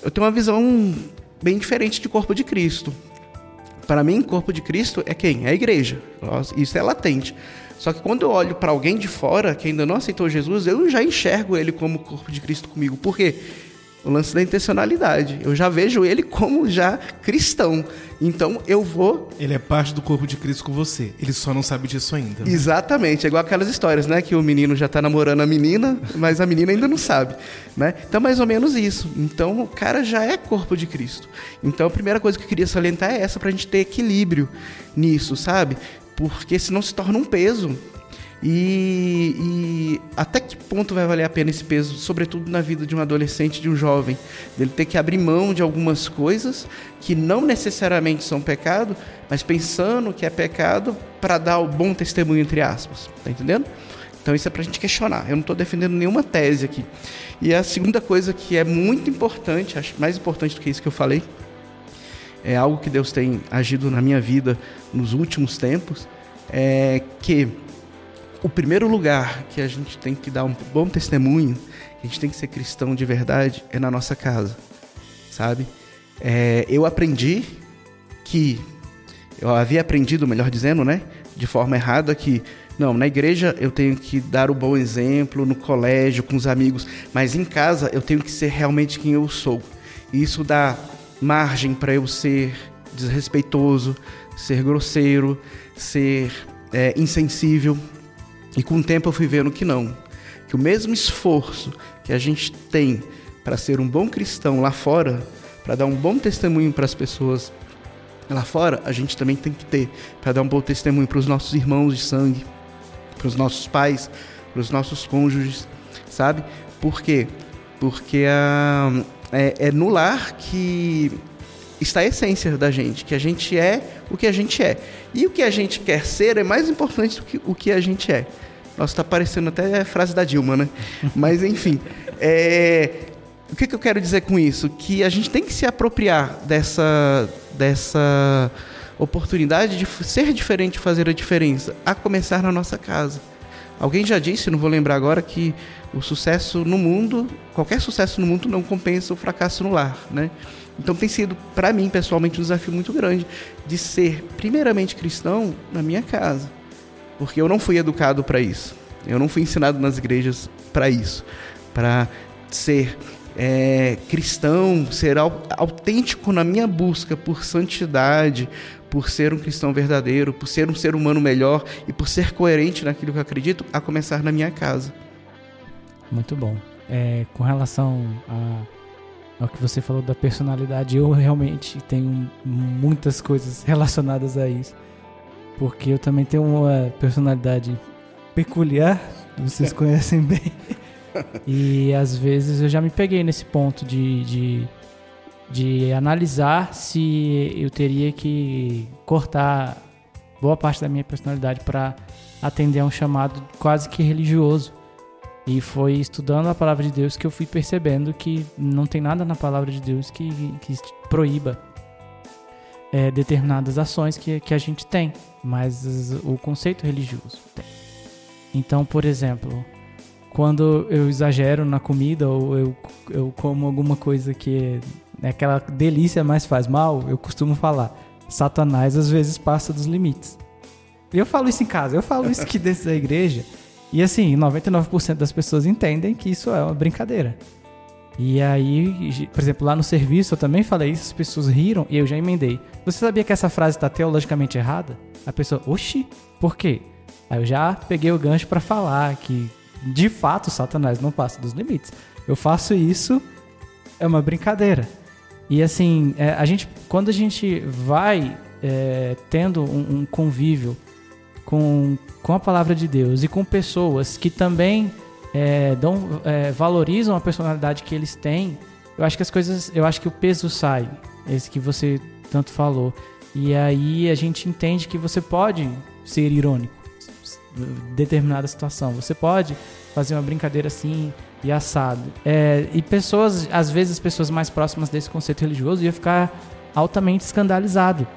eu tenho uma visão bem diferente de corpo de Cristo. Para mim, corpo de Cristo é quem? É a igreja. Isso é latente. Só que quando eu olho para alguém de fora que ainda não aceitou Jesus, eu já enxergo ele como corpo de Cristo comigo. Por quê? O lance da intencionalidade. Eu já vejo ele como já cristão. Então eu vou. Ele é parte do corpo de Cristo com você. Ele só não sabe disso ainda. Né? Exatamente. É igual aquelas histórias, né? Que o menino já tá namorando a menina, mas a menina ainda não sabe. Né? Então, mais ou menos isso. Então, o cara já é corpo de Cristo. Então, a primeira coisa que eu queria salientar é essa, pra gente ter equilíbrio nisso, sabe? Porque senão se torna um peso. E, e, até que ponto vai valer a pena esse peso, sobretudo na vida de um adolescente, de um jovem, dele ter que abrir mão de algumas coisas que não necessariamente são pecado, mas pensando que é pecado para dar o bom testemunho entre aspas, tá entendendo? Então isso é para a gente questionar. Eu não estou defendendo nenhuma tese aqui. E a segunda coisa que é muito importante, acho mais importante do que isso que eu falei, é algo que Deus tem agido na minha vida nos últimos tempos, é que o primeiro lugar que a gente tem que dar um bom testemunho, que a gente tem que ser cristão de verdade, é na nossa casa, sabe? É, eu aprendi que, eu havia aprendido, melhor dizendo, né, de forma errada, que não, na igreja eu tenho que dar o bom exemplo, no colégio, com os amigos, mas em casa eu tenho que ser realmente quem eu sou. E isso dá margem para eu ser desrespeitoso, ser grosseiro, ser é, insensível. E com o tempo eu fui vendo que não. Que o mesmo esforço que a gente tem para ser um bom cristão lá fora, para dar um bom testemunho para as pessoas lá fora, a gente também tem que ter para dar um bom testemunho para os nossos irmãos de sangue, para os nossos pais, para os nossos cônjuges, sabe? Por quê? Porque a, ah, é, é no lar que está a essência da gente, que a gente é o que a gente é. E o que a gente quer ser é mais importante do que o que a gente é. Nossa, está parecendo até a frase da Dilma, né? [LAUGHS] Mas, enfim. É... O que, que eu quero dizer com isso? Que a gente tem que se apropriar dessa, dessa oportunidade de ser diferente, fazer a diferença, a começar na nossa casa. Alguém já disse, não vou lembrar agora, que o sucesso no mundo, qualquer sucesso no mundo não compensa o fracasso no lar, né? Então tem sido, para mim, pessoalmente, um desafio muito grande de ser, primeiramente, cristão na minha casa. Porque eu não fui educado para isso. Eu não fui ensinado nas igrejas para isso. Para ser é, cristão, ser autêntico na minha busca por santidade, por ser um cristão verdadeiro, por ser um ser humano melhor e por ser coerente naquilo que eu acredito, a começar na minha casa. Muito bom. É, com relação a ao que você falou da personalidade, eu realmente tenho muitas coisas relacionadas a isso. Porque eu também tenho uma personalidade peculiar, vocês [LAUGHS] conhecem bem. E às vezes eu já me peguei nesse ponto de, de, de analisar se eu teria que cortar boa parte da minha personalidade para atender a um chamado quase que religioso. E foi estudando a palavra de Deus que eu fui percebendo que não tem nada na palavra de Deus que, que proíba é, determinadas ações que, que a gente tem, mas o conceito religioso tem. Então, por exemplo, quando eu exagero na comida ou eu, eu como alguma coisa que é aquela delícia, mas faz mal, eu costumo falar: Satanás às vezes passa dos limites. Eu falo isso em casa, eu falo isso aqui dentro da igreja. E assim, 99% das pessoas entendem que isso é uma brincadeira. E aí, por exemplo, lá no serviço eu também falei isso, as pessoas riram e eu já emendei. Você sabia que essa frase está teologicamente errada? A pessoa, oxi, por quê? Aí eu já peguei o gancho para falar que de fato Satanás não passa dos limites. Eu faço isso, é uma brincadeira. E assim, é, a gente, quando a gente vai é, tendo um, um convívio com, com a palavra de Deus e com pessoas que também é, dão, é, valorizam a personalidade que eles têm, eu acho que as coisas, eu acho que o peso sai, esse que você tanto falou. E aí a gente entende que você pode ser irônico em determinada situação. Você pode fazer uma brincadeira assim e assado. É, e pessoas, às vezes, pessoas mais próximas desse conceito religioso ia ficar altamente escandalizado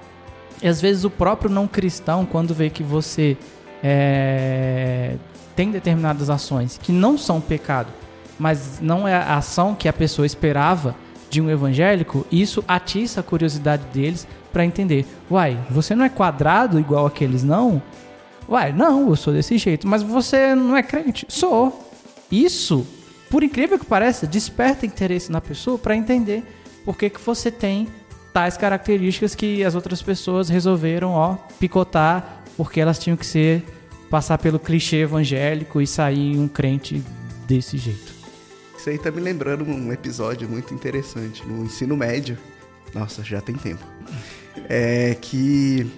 e às vezes o próprio não cristão, quando vê que você é, tem determinadas ações que não são pecado, mas não é a ação que a pessoa esperava de um evangélico, isso atiça a curiosidade deles para entender. Uai, você não é quadrado igual aqueles não? Uai, não, eu sou desse jeito. Mas você não é crente? Sou. Isso, por incrível que pareça, desperta interesse na pessoa para entender por que, que você tem tais características que as outras pessoas resolveram, ó, picotar, porque elas tinham que ser passar pelo clichê evangélico e sair um crente desse jeito. Isso aí tá me lembrando um episódio muito interessante no ensino médio. Nossa, já tem tempo. É que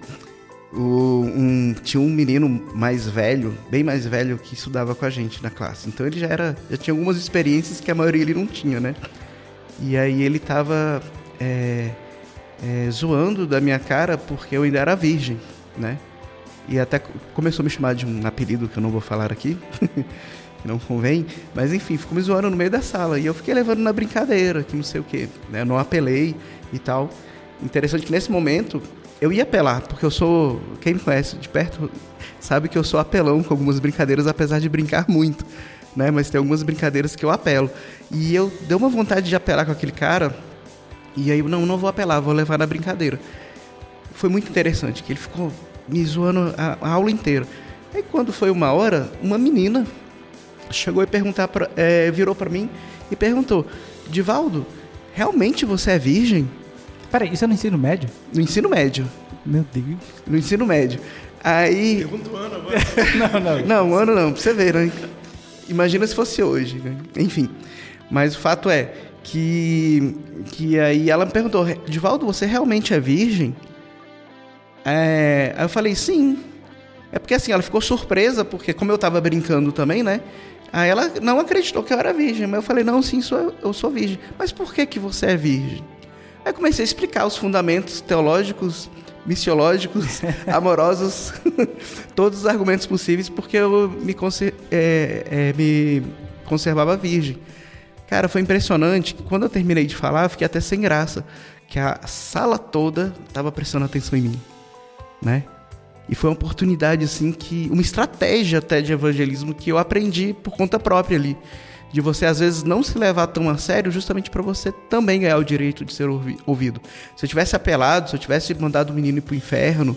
o, um, tinha um menino mais velho, bem mais velho, que estudava com a gente na classe. Então ele já era, já tinha algumas experiências que a maioria ele não tinha, né? E aí ele tava é, é, zoando da minha cara porque eu ainda era virgem, né? E até começou a me chamar de um apelido que eu não vou falar aqui, que [LAUGHS] não convém, mas enfim, ficou me zoando no meio da sala. E eu fiquei levando na brincadeira, que não sei o quê, né? Eu não apelei e tal. Interessante que nesse momento eu ia apelar, porque eu sou. Quem me conhece de perto sabe que eu sou apelão com algumas brincadeiras, apesar de brincar muito. Né? Mas tem algumas brincadeiras que eu apelo. E eu deu uma vontade de apelar com aquele cara. E aí, não, não vou apelar, vou levar na brincadeira. Foi muito interessante, que ele ficou me zoando a, a aula inteira. Aí quando foi uma hora, uma menina chegou e perguntar pra, é, virou para mim e perguntou: Divaldo, realmente você é virgem? Peraí, isso é no ensino médio? No ensino médio. Meu Deus. No ensino médio. Aí. Pergunta o ano agora. [LAUGHS] não, não. Não, um ano não, pra você ver, né? Imagina se fosse hoje, né? Enfim. Mas o fato é que. Que aí ela me perguntou: Divaldo, você realmente é virgem? É, aí eu falei: sim. É porque assim, ela ficou surpresa, porque como eu tava brincando também, né? Aí ela não acreditou que eu era virgem. Mas eu falei: não, sim, sou, eu sou virgem. Mas por que, que você é virgem? Aí comecei a explicar os fundamentos teológicos, missiológicos, [LAUGHS] amorosos, [LAUGHS] todos os argumentos possíveis, porque eu me, conser é, é, me conservava virgem. Cara, foi impressionante. Quando eu terminei de falar, eu fiquei até sem graça, que a sala toda estava prestando atenção em mim, né? E foi uma oportunidade assim que uma estratégia até de evangelismo que eu aprendi por conta própria ali de você às vezes não se levar tão a sério, justamente para você também ganhar o direito de ser ouvido. Se eu tivesse apelado, se eu tivesse mandado o menino ir pro inferno,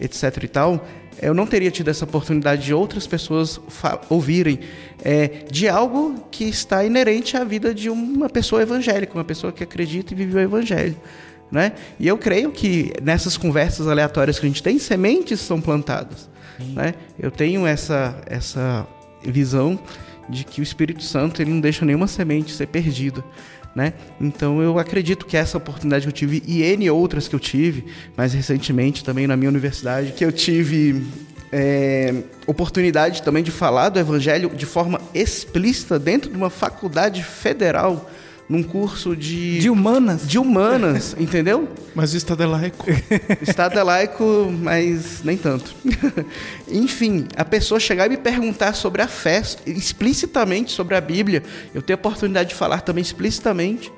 etc e tal, eu não teria tido essa oportunidade de outras pessoas ouvirem é, de algo que está inerente à vida de uma pessoa evangélica, uma pessoa que acredita e vive o evangelho. Né? E eu creio que nessas conversas aleatórias que a gente tem, sementes são plantadas. Né? Eu tenho essa, essa visão de que o Espírito Santo ele não deixa nenhuma semente ser perdida. Né? Então eu acredito que essa oportunidade que eu tive e N outras que eu tive, mais recentemente também na minha universidade, que eu tive é, oportunidade também de falar do Evangelho de forma explícita dentro de uma faculdade federal num curso de. De humanas? De humanas, [LAUGHS] entendeu? Mas o Estado é laico. O Estado é laico, mas nem tanto. [LAUGHS] Enfim, a pessoa chegar e me perguntar sobre a fé, explicitamente sobre a Bíblia, eu ter a oportunidade de falar também explicitamente.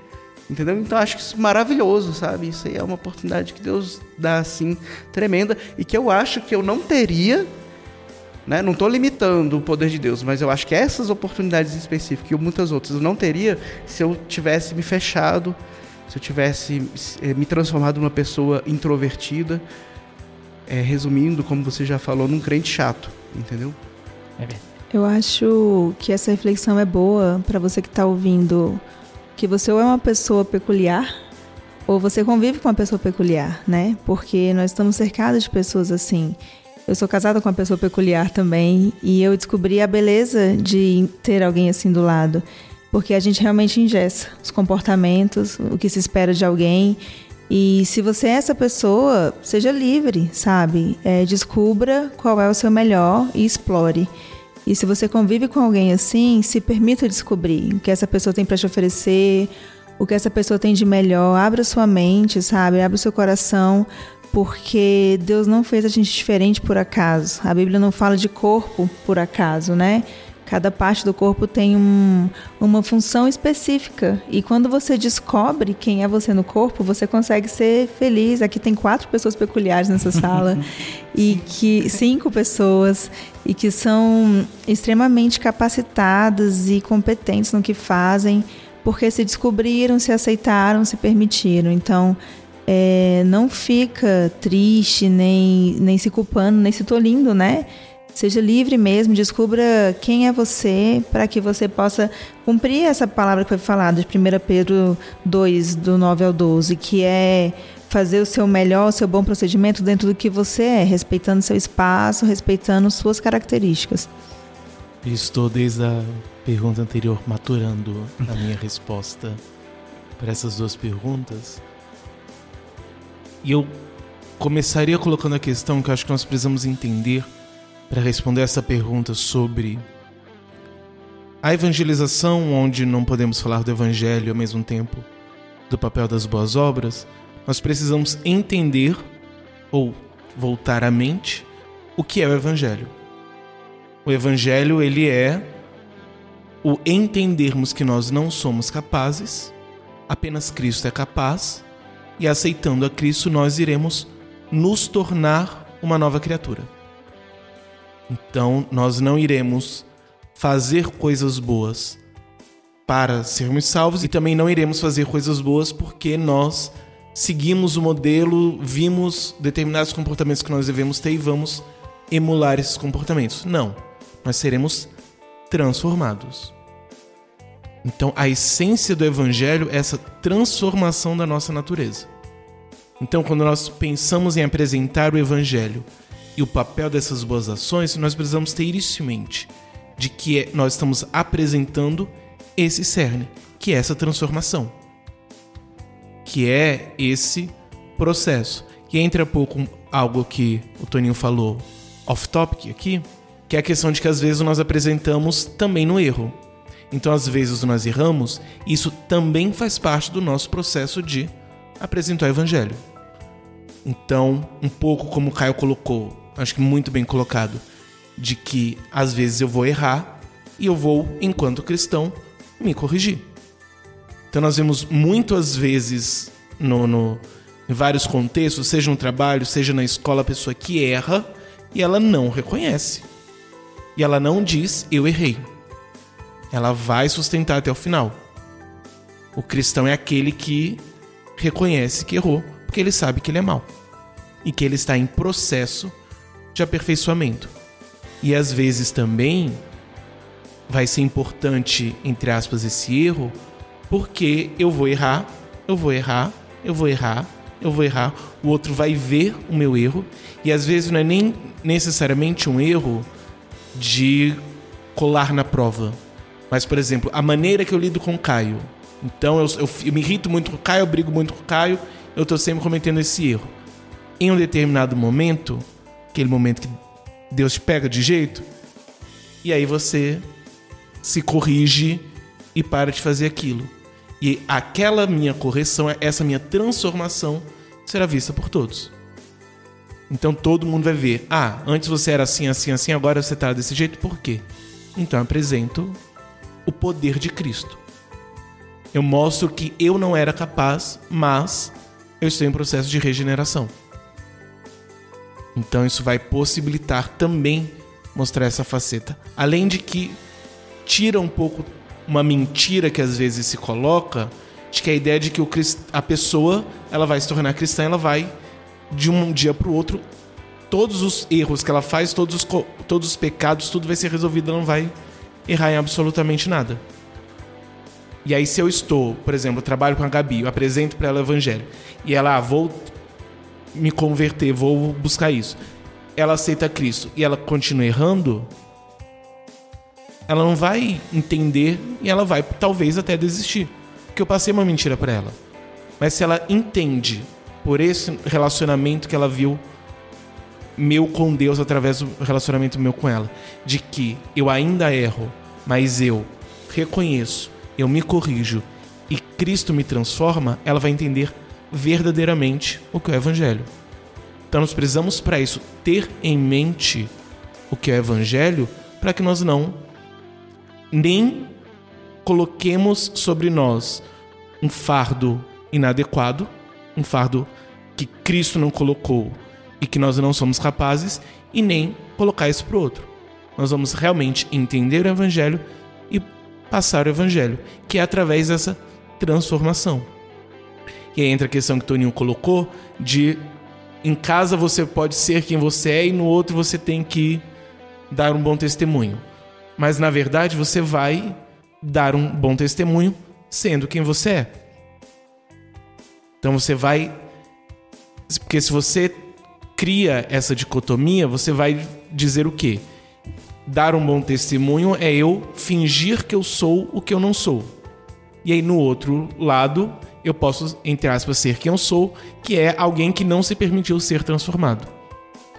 Entendeu? Então acho que isso é maravilhoso, sabe? Isso aí é uma oportunidade que Deus dá assim tremenda e que eu acho que eu não teria né? Não estou limitando o poder de Deus, mas eu acho que essas oportunidades específicas e muitas outras eu não teria se eu tivesse me fechado, se eu tivesse eh, me transformado numa pessoa introvertida, é, resumindo, como você já falou, num crente chato, entendeu? É eu acho que essa reflexão é boa para você que está ouvindo, que você ou é uma pessoa peculiar ou você convive com uma pessoa peculiar, né? Porque nós estamos cercados de pessoas assim. Eu sou casada com uma pessoa peculiar também e eu descobri a beleza de ter alguém assim do lado, porque a gente realmente ingessa os comportamentos, o que se espera de alguém. E se você é essa pessoa, seja livre, sabe? É, descubra qual é o seu melhor e explore. E se você convive com alguém assim, se permita descobrir o que essa pessoa tem para te oferecer, o que essa pessoa tem de melhor. Abra sua mente, sabe? Abra seu coração porque Deus não fez a gente diferente por acaso. A Bíblia não fala de corpo por acaso, né? Cada parte do corpo tem um, uma função específica. E quando você descobre quem é você no corpo, você consegue ser feliz. Aqui tem quatro pessoas peculiares nessa [LAUGHS] sala. e que cinco pessoas e que são extremamente capacitadas e competentes no que fazem, porque se descobriram, se aceitaram, se permitiram. Então, é, não fica triste, nem, nem se culpando, nem se tolindo, né? Seja livre mesmo, descubra quem é você para que você possa cumprir essa palavra que foi falada de 1 Pedro 2, do 9 ao 12, que é fazer o seu melhor, o seu bom procedimento dentro do que você é, respeitando seu espaço, respeitando suas características. Estou desde a pergunta anterior maturando a minha resposta para essas duas perguntas. E eu começaria colocando a questão que eu acho que nós precisamos entender para responder essa pergunta sobre a evangelização, onde não podemos falar do evangelho ao mesmo tempo do papel das boas obras, nós precisamos entender ou voltar à mente o que é o evangelho. O evangelho, ele é o entendermos que nós não somos capazes, apenas Cristo é capaz, e aceitando a Cristo nós iremos nos tornar uma nova criatura. Então, nós não iremos fazer coisas boas para sermos salvos e também não iremos fazer coisas boas porque nós seguimos o modelo, vimos determinados comportamentos que nós devemos ter e vamos emular esses comportamentos. Não, nós seremos transformados. Então, a essência do evangelho é essa transformação da nossa natureza. Então, quando nós pensamos em apresentar o evangelho e o papel dessas boas ações, nós precisamos ter isso em mente de que é, nós estamos apresentando esse cerne, que é essa transformação, que é esse processo. E entra pouco algo que o Toninho falou off-topic aqui, que é a questão de que às vezes nós apresentamos também no erro. Então, às vezes nós erramos, e isso também faz parte do nosso processo de apresentar o evangelho. Então, um pouco como o Caio colocou, acho que muito bem colocado, de que às vezes eu vou errar e eu vou, enquanto cristão, me corrigir. Então nós vemos muitas vezes no, no, em vários contextos, seja no trabalho, seja na escola, a pessoa que erra e ela não reconhece. E ela não diz eu errei. Ela vai sustentar até o final. O cristão é aquele que reconhece que errou, porque ele sabe que ele é mau e que ele está em processo de aperfeiçoamento. E às vezes também vai ser importante, entre aspas, esse erro, porque eu vou errar, eu vou errar, eu vou errar, eu vou errar, o outro vai ver o meu erro, e às vezes não é nem necessariamente um erro de colar na prova. Mas, por exemplo, a maneira que eu lido com o Caio. Então, eu, eu, eu me irrito muito com o Caio, eu brigo muito com o Caio, eu estou sempre cometendo esse erro. Em um determinado momento, aquele momento que Deus te pega de jeito, e aí você se corrige e para de fazer aquilo. E aquela minha correção, essa minha transformação, será vista por todos. Então todo mundo vai ver: ah, antes você era assim, assim, assim, agora você está desse jeito, por quê? Então apresento o poder de Cristo. Eu mostro que eu não era capaz, mas eu estou em processo de regeneração. Então isso vai possibilitar também mostrar essa faceta. Além de que tira um pouco uma mentira que às vezes se coloca, de que a ideia de que o a pessoa ela vai se tornar cristã, ela vai de um dia para o outro todos os erros que ela faz, todos os, todos os pecados, tudo vai ser resolvido, ela não vai errar em absolutamente nada. E aí, se eu estou, por exemplo, trabalho com a Gabi, eu apresento para ela o evangelho, e ela, ah, vou me converter, vou buscar isso. Ela aceita Cristo e ela continua errando, ela não vai entender e ela vai talvez até desistir. Porque eu passei uma mentira para ela. Mas se ela entende por esse relacionamento que ela viu meu com Deus através do relacionamento meu com ela, de que eu ainda erro, mas eu reconheço, eu me corrijo e Cristo me transforma, ela vai entender verdadeiramente o que é o Evangelho. Então nós precisamos para isso ter em mente o que é o Evangelho para que nós não nem coloquemos sobre nós um fardo inadequado, um fardo que Cristo não colocou que nós não somos capazes, e nem colocar isso para o outro. Nós vamos realmente entender o Evangelho e passar o Evangelho, que é através dessa transformação. E aí entra a questão que o Toninho colocou de em casa você pode ser quem você é e no outro você tem que dar um bom testemunho. Mas na verdade você vai dar um bom testemunho sendo quem você é. Então você vai porque se você cria essa dicotomia, você vai dizer o quê? Dar um bom testemunho é eu fingir que eu sou o que eu não sou. E aí no outro lado, eu posso, entre aspas, ser quem eu sou, que é alguém que não se permitiu ser transformado.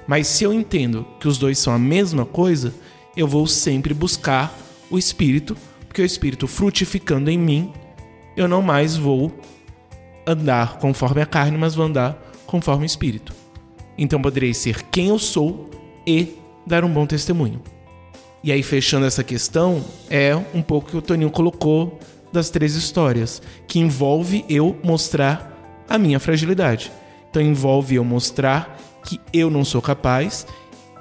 Mas se eu entendo que os dois são a mesma coisa, eu vou sempre buscar o Espírito, porque o Espírito frutificando em mim, eu não mais vou andar conforme a carne, mas vou andar conforme o Espírito. Então poderei ser quem eu sou e dar um bom testemunho. E aí, fechando essa questão, é um pouco que o Toninho colocou das três histórias, que envolve eu mostrar a minha fragilidade. Então envolve eu mostrar que eu não sou capaz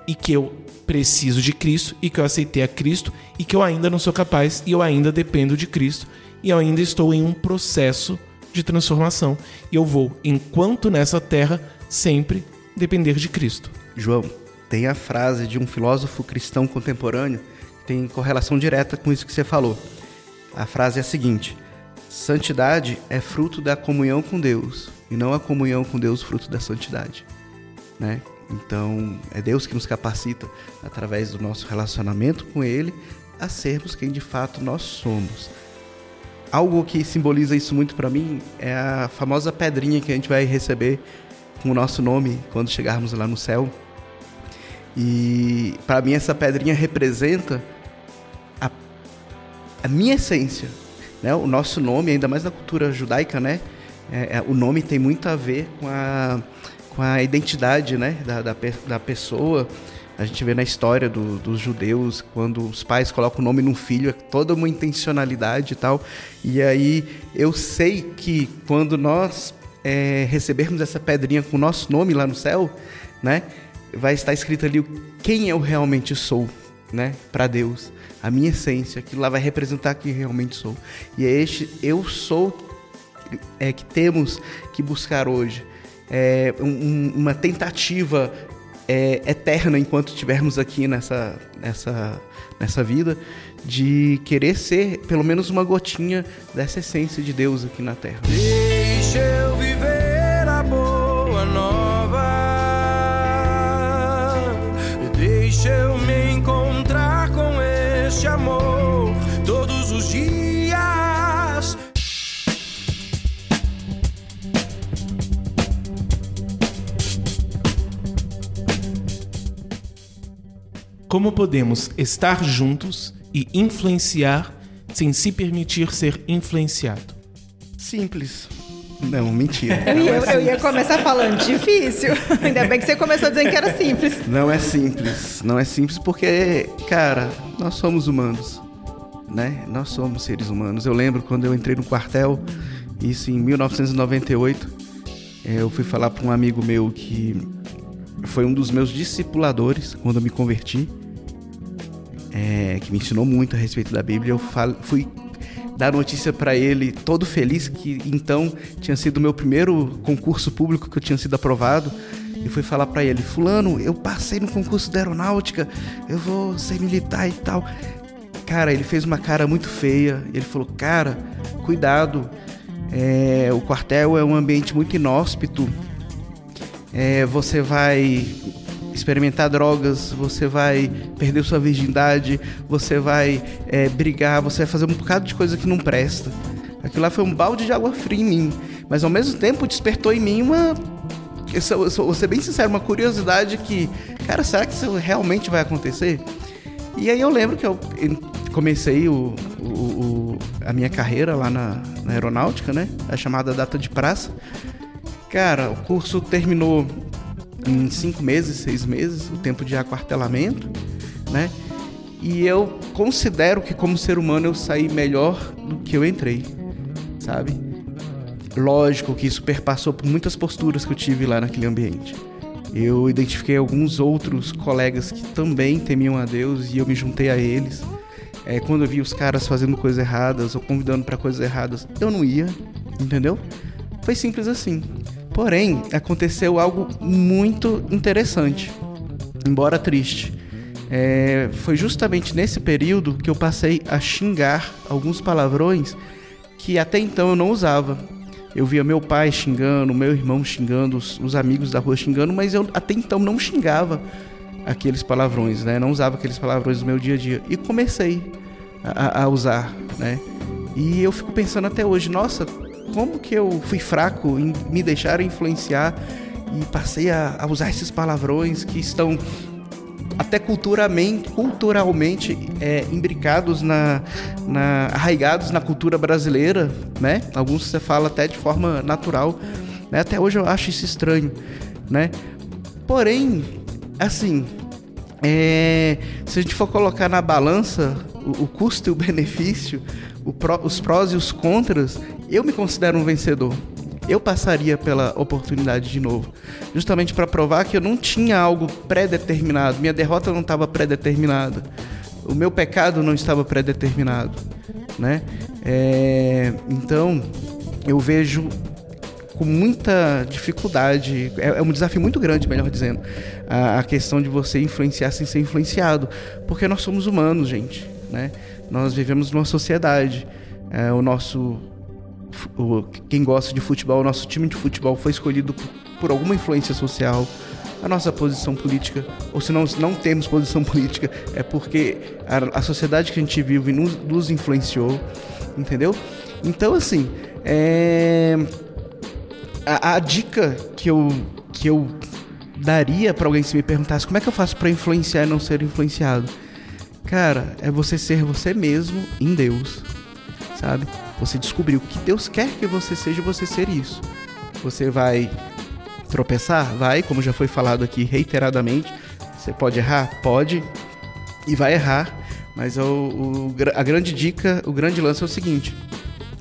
e que eu preciso de Cristo e que eu aceitei a Cristo e que eu ainda não sou capaz e eu ainda dependo de Cristo e eu ainda estou em um processo de transformação e eu vou, enquanto nessa terra, sempre depender de Cristo. João, tem a frase de um filósofo cristão contemporâneo que tem correlação direta com isso que você falou. A frase é a seguinte: Santidade é fruto da comunhão com Deus e não a comunhão com Deus fruto da santidade, né? Então, é Deus que nos capacita através do nosso relacionamento com ele a sermos quem de fato nós somos. Algo que simboliza isso muito para mim é a famosa pedrinha que a gente vai receber com o nosso nome quando chegarmos lá no céu. E para mim essa pedrinha representa a, a minha essência, né? O nosso nome, ainda mais na cultura judaica, né? É, é, o nome tem muito a ver com a, com a identidade, né? Da, da, da pessoa. A gente vê na história do, dos judeus, quando os pais colocam o nome num filho, é toda uma intencionalidade e tal. E aí eu sei que quando nós é, recebermos essa pedrinha com o nosso nome lá no céu, né? vai estar escrito ali quem eu realmente sou, né, para Deus, a minha essência, aquilo lá vai representar quem realmente sou. E é este eu sou é que temos que buscar hoje. É um, uma tentativa é, eterna enquanto estivermos aqui nessa, nessa, nessa vida, de querer ser pelo menos uma gotinha dessa essência de Deus aqui na Terra. Deixa eu viver Como podemos estar juntos e influenciar sem se permitir ser influenciado? Simples. Não, mentira. Eu Não ia, é eu ia começar falando difícil. [LAUGHS] Ainda bem que você começou dizendo que era simples. Não é simples. Não é simples porque, cara, nós somos humanos. Né? Nós somos seres humanos. Eu lembro quando eu entrei no quartel, isso em 1998, eh, eu fui falar para um amigo meu que foi um dos meus discipuladores quando eu me converti, eh, que me ensinou muito a respeito da Bíblia. Eu fui dar notícia para ele, todo feliz que então tinha sido o meu primeiro concurso público que eu tinha sido aprovado. E fui falar para ele: Fulano, eu passei no concurso da aeronáutica, eu vou ser militar e tal. Cara, ele fez uma cara muito feia. Ele falou: Cara, cuidado, é, o quartel é um ambiente muito inóspito. É, você vai experimentar drogas, você vai perder sua virgindade, você vai é, brigar, você vai fazer um bocado de coisa que não presta. Aquilo lá foi um balde de água fria em mim, mas ao mesmo tempo despertou em mim uma. Eu vou ser bem sincero, uma curiosidade que, cara, será que isso realmente vai acontecer? E aí eu lembro que eu comecei o, o- o- a minha carreira lá na, na aeronáutica, né? A chamada data de praça. Cara, o curso terminou em cinco meses, seis meses, o tempo de aquartelamento, né? E eu considero que como ser humano eu saí melhor do que eu entrei, sabe? Lógico que isso perpassou por muitas posturas que eu tive lá naquele ambiente. Eu identifiquei alguns outros colegas que também temiam a Deus e eu me juntei a eles. É, quando eu vi os caras fazendo coisas erradas ou convidando para coisas erradas, eu não ia, entendeu? Foi simples assim. Porém, aconteceu algo muito interessante, embora triste. É, foi justamente nesse período que eu passei a xingar alguns palavrões que até então eu não usava. Eu via meu pai xingando, meu irmão xingando, os, os amigos da rua xingando, mas eu até então não xingava aqueles palavrões, né? Não usava aqueles palavrões no meu dia a dia. E comecei a, a usar, né? E eu fico pensando até hoje, nossa, como que eu fui fraco em me deixar influenciar e passei a, a usar esses palavrões que estão até culturalmente, culturalmente é, imbricados na, na, arraigados na cultura brasileira, né? Alguns você fala até de forma natural, né? Até hoje eu acho isso estranho, né? Porém, assim, é, se a gente for colocar na balança o, o custo e o benefício, o pró, os prós e os contras, eu me considero um vencedor, eu passaria pela oportunidade de novo. Justamente para provar que eu não tinha algo pré-determinado, minha derrota não estava pré-determinada, o meu pecado não estava pré-determinado. Né? É, então, eu vejo com muita dificuldade, é, é, um desafio muito grande, melhor dizendo, a, questão de você influenciar sem ser influenciado, porque nós somos humanos, gente, né? Nós vivemos numa sociedade, é, o nosso quem gosta de futebol, o nosso time de futebol foi escolhido por, por alguma influência social. A nossa posição política, ou se não, não temos posição [LAUGHS] política, é porque a, a sociedade que a gente vive nos, nos influenciou, entendeu? Então, assim, é, a, a, dica que eu, que eu daria para alguém se me perguntasse como é que eu faço para influenciar e não ser influenciado, cara, é você ser você mesmo em Deus, sabe? Você descobrir o que Deus quer que você seja, você ser isso. Você vai tropeçar? Vai, como já foi falado aqui reiteradamente. Você pode errar? Pode. E vai errar. Mas o, o, a grande dica, o grande lance é o seguinte: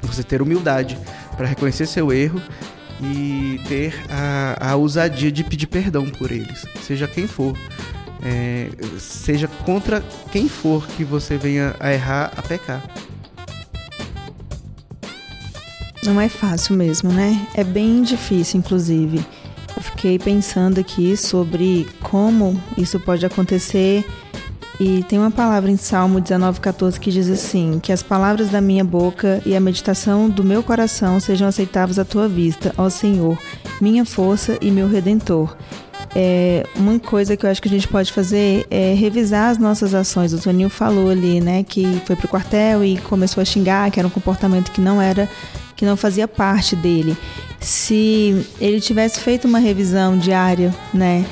você ter humildade para reconhecer seu erro e ter a, a ousadia de pedir perdão por eles, seja quem for. É, seja contra quem for que você venha a errar, a pecar. Não é fácil mesmo, né? É bem difícil, inclusive. Eu fiquei pensando aqui sobre como isso pode acontecer. E tem uma palavra em Salmo 19,14 que diz assim: Que as palavras da minha boca e a meditação do meu coração sejam aceitáveis à tua vista, ó Senhor, minha força e meu redentor. É, uma coisa que eu acho que a gente pode fazer é revisar as nossas ações. O Toninho falou ali, né, que foi pro quartel e começou a xingar, que era um comportamento que não era que não fazia parte dele. Se ele tivesse feito uma revisão diária, né?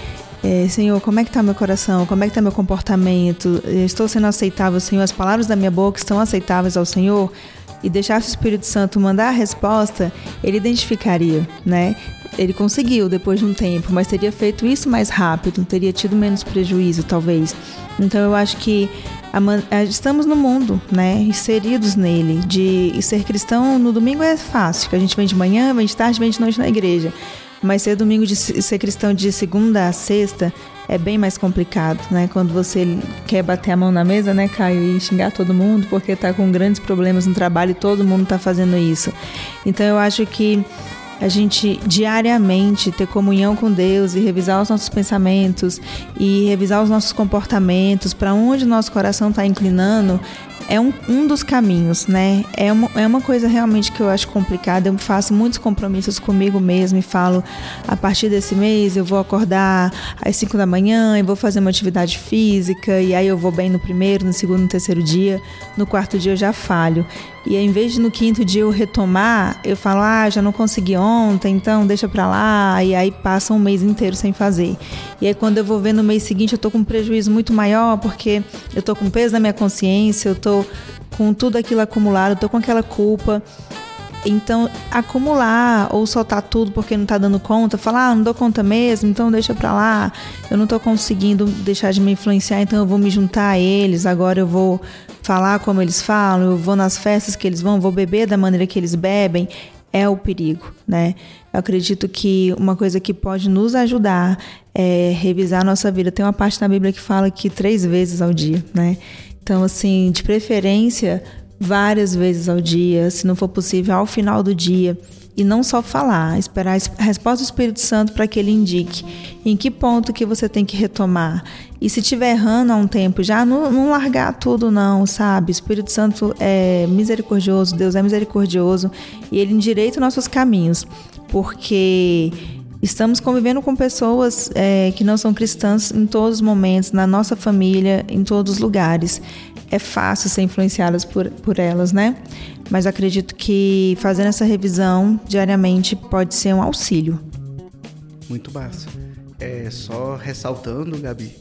É, Senhor, como é que está meu coração? Como é que está meu comportamento? estou sendo aceitável, Senhor? As palavras da minha boca estão aceitáveis ao Senhor? E deixasse o Espírito Santo mandar a resposta, ele identificaria, né? Ele conseguiu depois de um tempo, mas teria feito isso mais rápido, teria tido menos prejuízo, talvez. Então eu acho que estamos no mundo, né? Inseridos nele. De ser cristão no domingo é fácil, que a gente vem de manhã, vem de tarde, vem de noite na igreja. Mas ser domingo de ser cristão de segunda a sexta é bem mais complicado, né? Quando você quer bater a mão na mesa, né, Caio, e xingar todo mundo porque tá com grandes problemas no trabalho e todo mundo tá fazendo isso. Então eu acho que a gente diariamente ter comunhão com Deus e revisar os nossos pensamentos e revisar os nossos comportamentos, para onde nosso coração está inclinando, é um, um dos caminhos, né? É uma, é uma coisa realmente que eu acho complicada. Eu faço muitos compromissos comigo mesmo e falo: a partir desse mês eu vou acordar às 5 da manhã e vou fazer uma atividade física, e aí eu vou bem no primeiro, no segundo, no terceiro dia. No quarto dia eu já falho. E em vez de no quinto dia eu retomar, eu falo, ah, já não consegui ontem, então deixa pra lá. E aí passa um mês inteiro sem fazer. E aí quando eu vou ver no mês seguinte, eu tô com um prejuízo muito maior, porque eu tô com peso na minha consciência, eu tô com tudo aquilo acumulado, eu tô com aquela culpa. Então, acumular ou soltar tudo porque não tá dando conta, falar, ah, não dou conta mesmo, então deixa pra lá. Eu não tô conseguindo deixar de me influenciar, então eu vou me juntar a eles, agora eu vou falar como eles falam, eu vou nas festas que eles vão, vou beber da maneira que eles bebem, é o perigo, né? Eu acredito que uma coisa que pode nos ajudar é revisar a nossa vida. Tem uma parte na Bíblia que fala que três vezes ao dia, né? Então, assim, de preferência, várias vezes ao dia, se não for possível, ao final do dia. E não só falar, esperar a resposta do Espírito Santo para que ele indique em que ponto que você tem que retomar. E se estiver errando há um tempo já, não, não largar tudo não, sabe? O Espírito Santo é misericordioso, Deus é misericordioso e ele endireita nossos caminhos. Porque Estamos convivendo com pessoas é, que não são cristãs em todos os momentos, na nossa família, em todos os lugares. É fácil ser influenciadas por, por elas, né? Mas acredito que fazendo essa revisão diariamente pode ser um auxílio. Muito massa. É, só ressaltando, Gabi,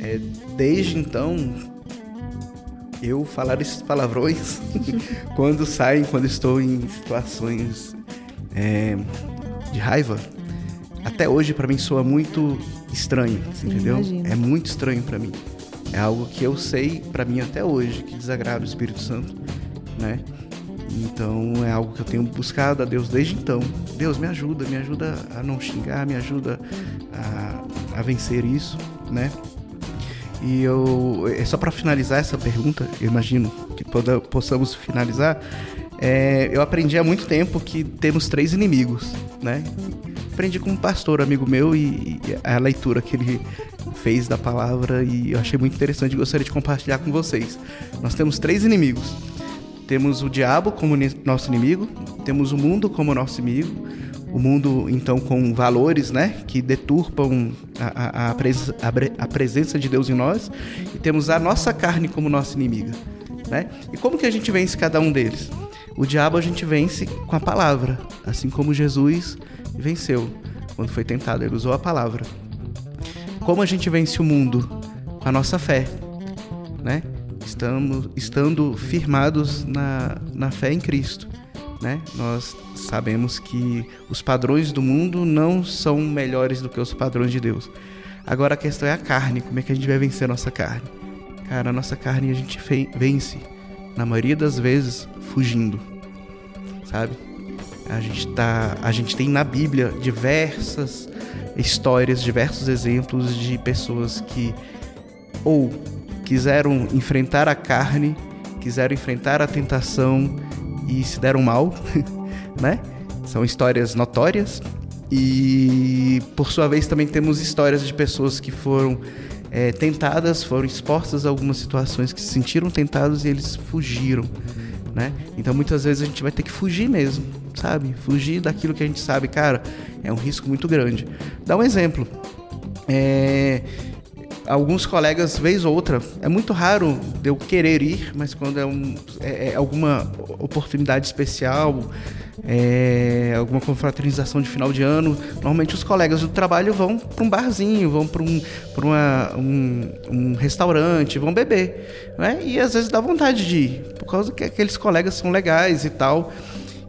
é, desde então, eu falar esses palavrões [LAUGHS] quando saem, quando estou em situações é, de raiva, até hoje para mim soa muito estranho, Sim, entendeu? Imagino. É muito estranho para mim. É algo que eu sei para mim até hoje que desagrada o Espírito Santo, né? Então é algo que eu tenho buscado a Deus desde então. Deus me ajuda, me ajuda a não xingar, me ajuda a, a vencer isso, né? E eu, é só para finalizar essa pergunta, eu imagino que poda, possamos finalizar. É, eu aprendi há muito tempo que temos três inimigos, né? Aprendi com um pastor amigo meu e, e a leitura que ele fez da palavra e eu achei muito interessante e gostaria de compartilhar com vocês. Nós temos três inimigos. Temos o diabo como nosso inimigo, temos o mundo como nosso inimigo, o mundo então com valores, né, que deturpam a, a, a, presença, a, presença de Deus em nós, e temos a nossa carne como nossa inimiga, né? E como que a gente vence cada um deles? O diabo a gente vence com a palavra, assim como Jesus venceu quando foi tentado, ele usou a palavra. Como a gente vence o mundo? Com a nossa fé, né? Estamos, estando firmados na, na fé em Cristo né? Nós sabemos que os padrões do mundo não são melhores do que os padrões de Deus. Agora a questão é a carne, como é que a gente vai vencer a nossa carne? Cara, a nossa carne a gente vence, na maioria das vezes, fugindo, sabe? A gente, tá, a gente tem na Bíblia diversas histórias, diversos exemplos de pessoas que ou quiseram enfrentar a carne, quiseram enfrentar a tentação e se deram mal, [LAUGHS] né? São histórias notórias. E por sua vez também temos histórias de pessoas que foram é, tentadas, foram expostas a algumas situações que se sentiram tentados e eles fugiram, né? Então muitas vezes a gente vai ter que fugir mesmo, sabe? Fugir daquilo que a gente sabe, cara, é um risco muito grande. Dá um exemplo. É, alguns colegas, vez ou outra, é muito raro de eu querer ir, mas quando é, um, é, é alguma oportunidade especial, é, alguma confraternização de final de ano, normalmente os colegas do trabalho vão para um barzinho, vão para um, um, um restaurante, vão beber. Né? E às vezes dá vontade de ir, por causa que aqueles colegas são legais e tal.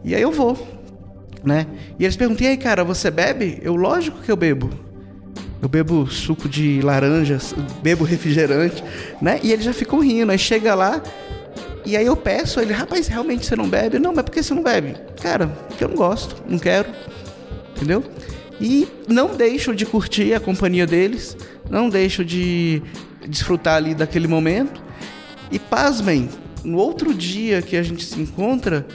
E aí eu vou. Né? E eles perguntam: e aí, cara, você bebe? Eu, lógico que eu bebo. Eu bebo suco de laranja, bebo refrigerante, né? E eles já ficam rindo. Aí chega lá, e aí eu peço, ele, rapaz, realmente você não bebe? Não, mas por que você não bebe? Cara, porque eu não gosto, não quero. Entendeu? E não deixo de curtir a companhia deles, não deixo de desfrutar ali daquele momento. E pasmem, no outro dia que a gente se encontra,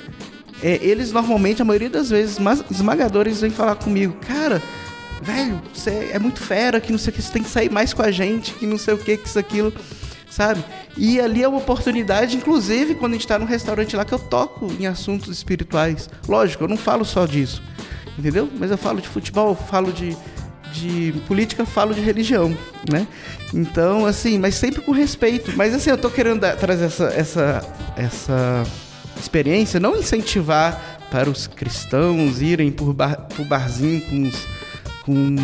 é, eles normalmente, a maioria das vezes, esmagadores, vêm falar comigo, cara velho, você é muito fera, que não sei o que, você tem que sair mais com a gente, que não sei o que, que isso, aquilo, sabe? E ali é uma oportunidade, inclusive, quando a gente tá num restaurante lá, que eu toco em assuntos espirituais. Lógico, eu não falo só disso, entendeu? Mas eu falo de futebol, falo de, de política, falo de religião, né? Então, assim, mas sempre com respeito. Mas assim, eu tô querendo dar, trazer essa, essa, essa experiência, não incentivar para os cristãos irem por, bar, por barzinho com os com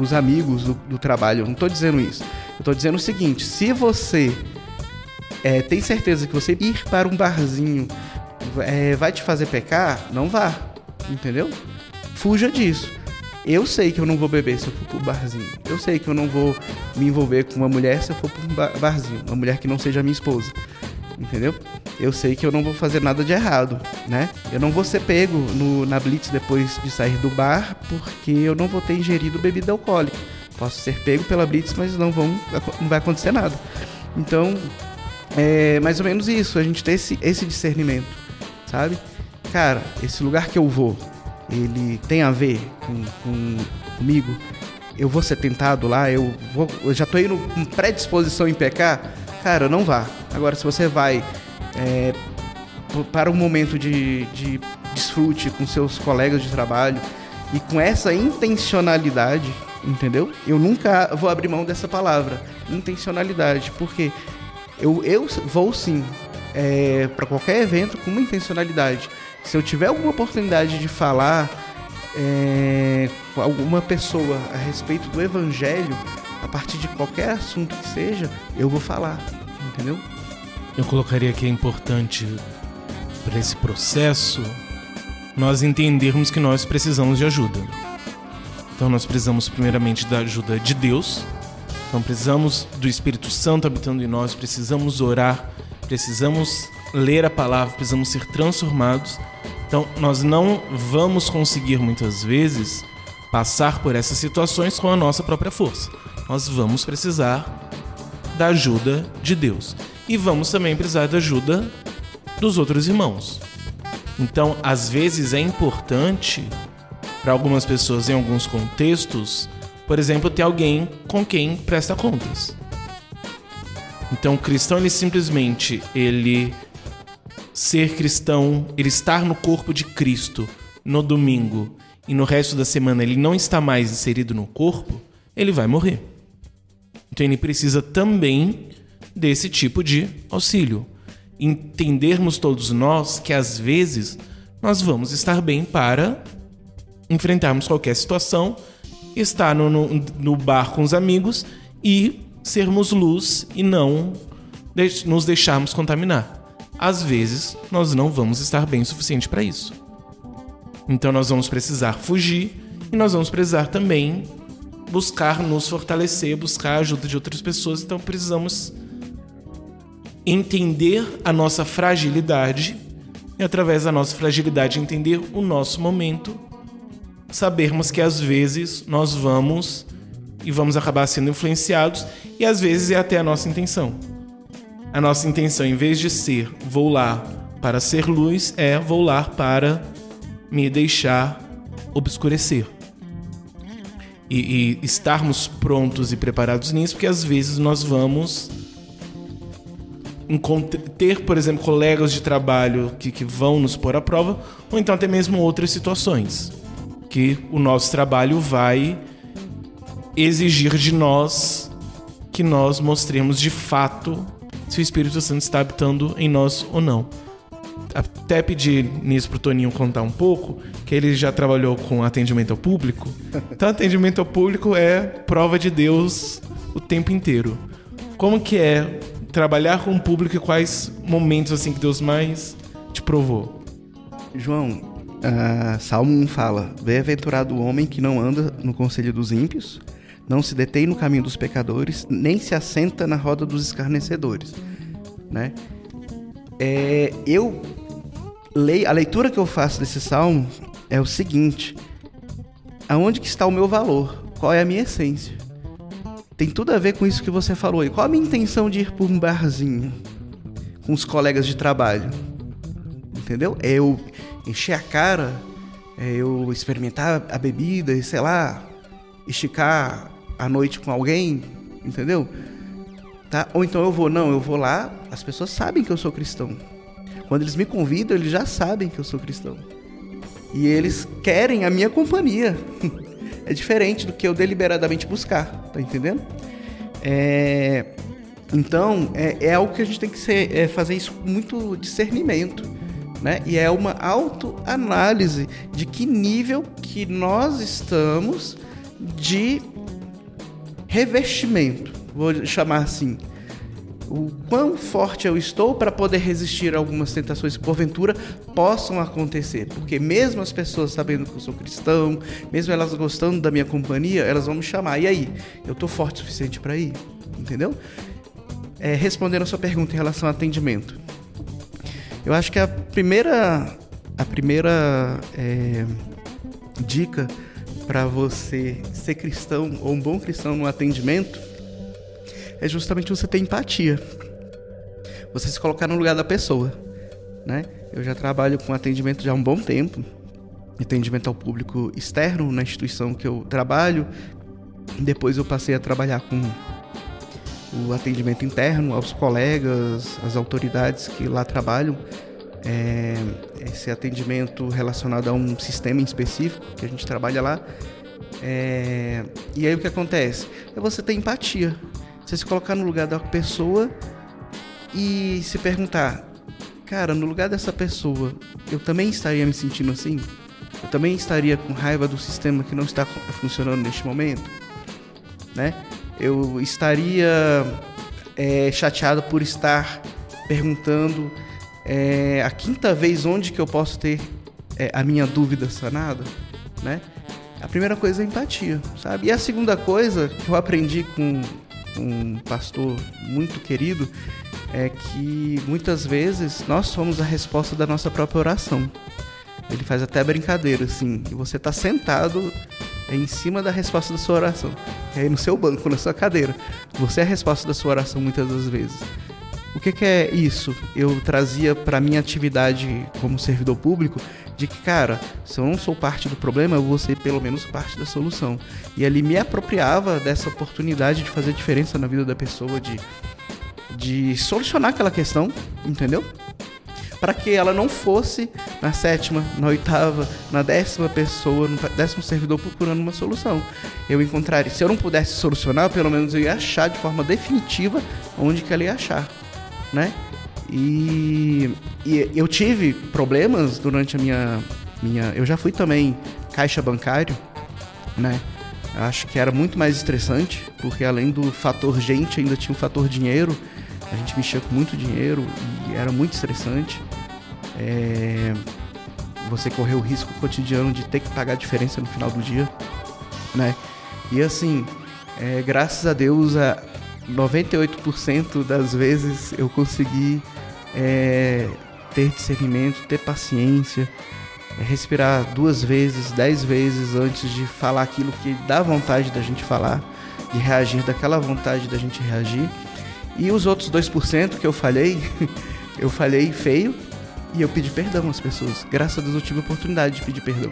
os amigos do, do trabalho. Eu não estou dizendo isso. Eu estou dizendo o seguinte: se você é, tem certeza que você ir para um barzinho é, vai te fazer pecar, não vá. Entendeu? Fuja disso. Eu sei que eu não vou beber se eu for pro barzinho. Eu sei que eu não vou me envolver com uma mulher se eu for pro barzinho. Uma mulher que não seja minha esposa entendeu? Eu sei que eu não vou fazer nada de errado, né? Eu não vou ser pego no, na blitz depois de sair do bar, porque eu não vou ter ingerido bebida alcoólica. Posso ser pego pela blitz, mas não, vão, não vai acontecer nada. Então, é mais ou menos isso, a gente ter esse, esse discernimento, sabe? Cara, esse lugar que eu vou, ele tem a ver com, com comigo? Eu vou ser tentado lá? Eu, vou, eu já tô indo com predisposição em pecar? Cara, não vá. Agora, se você vai é, para um momento de, de desfrute com seus colegas de trabalho e com essa intencionalidade, entendeu? Eu nunca vou abrir mão dessa palavra, intencionalidade, porque eu, eu vou sim é, para qualquer evento com uma intencionalidade. Se eu tiver alguma oportunidade de falar é, com alguma pessoa a respeito do evangelho, a partir de qualquer assunto que seja, eu vou falar, entendeu? Eu colocaria que é importante para esse processo nós entendermos que nós precisamos de ajuda. Então nós precisamos primeiramente da ajuda de Deus. Então precisamos do Espírito Santo habitando em nós, precisamos orar, precisamos ler a palavra, precisamos ser transformados. Então nós não vamos conseguir muitas vezes passar por essas situações com a nossa própria força. Nós vamos precisar da ajuda de Deus. E vamos também precisar da ajuda dos outros irmãos. Então, às vezes é importante para algumas pessoas em alguns contextos, por exemplo, ter alguém com quem presta contas. Então, o cristão ele simplesmente ele ser cristão, ele estar no corpo de Cristo no domingo e no resto da semana ele não está mais inserido no corpo, ele vai morrer. Então ele precisa também desse tipo de auxílio entendermos todos nós que às vezes nós vamos estar bem para enfrentarmos qualquer situação, estar no, no, no bar com os amigos e sermos luz e não nos deixarmos contaminar. Às vezes nós não vamos estar bem o suficiente para isso. Então nós vamos precisar fugir e nós vamos precisar também buscar nos fortalecer, buscar a ajuda de outras pessoas. Então precisamos entender a nossa fragilidade e, através da nossa fragilidade, entender o nosso momento, sabermos que às vezes nós vamos e vamos acabar sendo influenciados e às vezes é até a nossa intenção. A nossa intenção, em vez de ser vou lá para ser luz, é vou lá para me deixar obscurecer. E, e estarmos prontos e preparados nisso, porque às vezes nós vamos ter, por exemplo, colegas de trabalho que, que vão nos pôr à prova, ou então até mesmo outras situações que o nosso trabalho vai exigir de nós que nós mostremos de fato se o Espírito Santo está habitando em nós ou não. Até pedir nisso pro Toninho contar um pouco, que ele já trabalhou com atendimento ao público. Então, atendimento ao público é prova de Deus o tempo inteiro. Como que é trabalhar com o público e quais momentos assim que Deus mais te provou? João, uh, Salmo 1 fala: Bem-aventurado o homem que não anda no conselho dos ímpios, não se detém no caminho dos pecadores, nem se assenta na roda dos escarnecedores. Né? É, eu a leitura que eu faço desse salmo é o seguinte: aonde que está o meu valor? Qual é a minha essência? tem tudo a ver com isso que você falou aí. Qual a minha intenção de ir por um barzinho com os colegas de trabalho? Entendeu? É eu encher a cara, é eu experimentar a bebida e sei lá, esticar a noite com alguém, entendeu? Tá? Ou então eu vou, não, eu vou lá, as pessoas sabem que eu sou cristão. Quando eles me convidam, eles já sabem que eu sou cristão. E eles querem a minha companhia. [LAUGHS] é diferente do que eu deliberadamente buscar, tá entendendo? É, então, é, é, algo que a gente tem que ser, é fazer isso com muito discernimento, né? E é uma autoanálise de que nível que nós estamos de revestimento, vou chamar assim, o quão forte eu estou para poder resistir a algumas tentações que porventura possam acontecer. Porque mesmo as pessoas sabendo que eu sou cristão, mesmo elas gostando da minha companhia, elas vão me chamar. E aí, eu estou forte o suficiente para ir? Entendeu? É, respondendo a sua pergunta em relação ao atendimento. Eu acho que a primeira, a primeira é, dica para você ser cristão ou um bom cristão no atendimento é justamente você ter empatia. Você se colocar no lugar da pessoa, né? Eu já trabalho com atendimento já há um bom tempo, atendimento ao público externo na instituição que eu trabalho. Depois eu passei a trabalhar com o atendimento interno aos colegas, às autoridades que lá trabalham é, esse atendimento relacionado a um sistema em específico que a gente trabalha lá. É, e aí o que acontece? É você ter empatia. Você se colocar no lugar da pessoa e se perguntar: cara, no lugar dessa pessoa, eu também estaria me sentindo assim? Eu também estaria com raiva do sistema que não está funcionando neste momento? Né? Eu estaria é, chateado por estar perguntando é, a quinta vez onde que eu posso ter é, a minha dúvida sanada, né? A primeira coisa é empatia, sabe? E a segunda coisa que eu aprendi com um pastor muito querido é que muitas vezes nós somos a resposta da nossa própria oração. Ele faz até brincadeira assim, você está sentado em cima da resposta da sua oração, é aí no seu banco, na sua cadeira. Você é a resposta da sua oração muitas das vezes. O que, que é isso? Eu trazia para minha atividade como servidor público de que, cara, se eu não sou parte do problema, eu vou ser pelo menos parte da solução. E ali me apropriava dessa oportunidade de fazer diferença na vida da pessoa, de, de solucionar aquela questão, entendeu? Para que ela não fosse na sétima, na oitava, na décima pessoa, no décimo servidor procurando uma solução. Eu encontraria, se eu não pudesse solucionar, pelo menos eu ia achar de forma definitiva onde que ela ia achar né? E, e eu tive problemas durante a minha, minha. Eu já fui também caixa bancário, né? Acho que era muito mais estressante, porque além do fator gente, ainda tinha o fator dinheiro. A gente mexia com muito dinheiro e era muito estressante. É... Você correu o risco cotidiano de ter que pagar a diferença no final do dia, né? E assim, é, graças a Deus, a, 98% das vezes eu consegui é, ter discernimento, ter paciência, é, respirar duas vezes, dez vezes antes de falar aquilo que dá vontade da gente falar, de reagir daquela vontade da gente reagir. E os outros 2% que eu falhei, [LAUGHS] eu falhei feio e eu pedi perdão às pessoas. Graças a Deus eu tive a oportunidade de pedir perdão,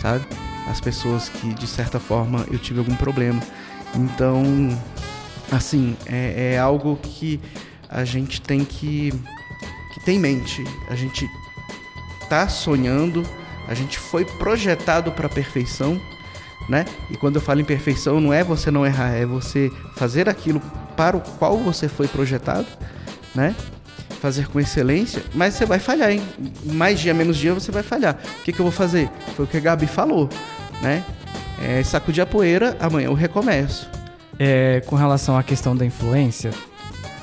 sabe? As pessoas que de certa forma eu tive algum problema. Então, assim, é, é algo que a gente tem que, que ter em mente. A gente tá sonhando, a gente foi projetado para a perfeição, né? E quando eu falo em perfeição, não é você não errar, é você fazer aquilo para o qual você foi projetado, né? Fazer com excelência, mas você vai falhar, hein? Mais dia, menos dia, você vai falhar. O que, que eu vou fazer? Foi o que a Gabi falou, né? É, sacudir a poeira, amanhã eu recomeço. É, com relação à questão da influência,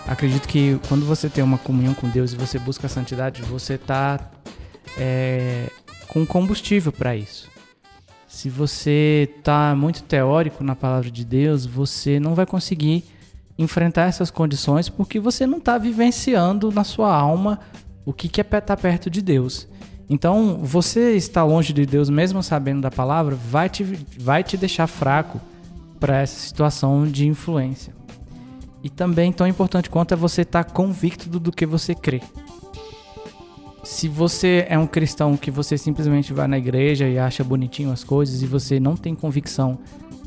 acredito que quando você tem uma comunhão com Deus e você busca a santidade, você está é, com combustível para isso. Se você está muito teórico na palavra de Deus, você não vai conseguir enfrentar essas condições porque você não está vivenciando na sua alma o que, que é estar tá perto de Deus. Então, você estar longe de Deus, mesmo sabendo da palavra, vai te, vai te deixar fraco para essa situação de influência. E também tão importante quanto é você estar tá convicto do, que você crê. Se você é um cristão que você simplesmente vai na igreja e acha bonitinho as coisas e você não tem convicção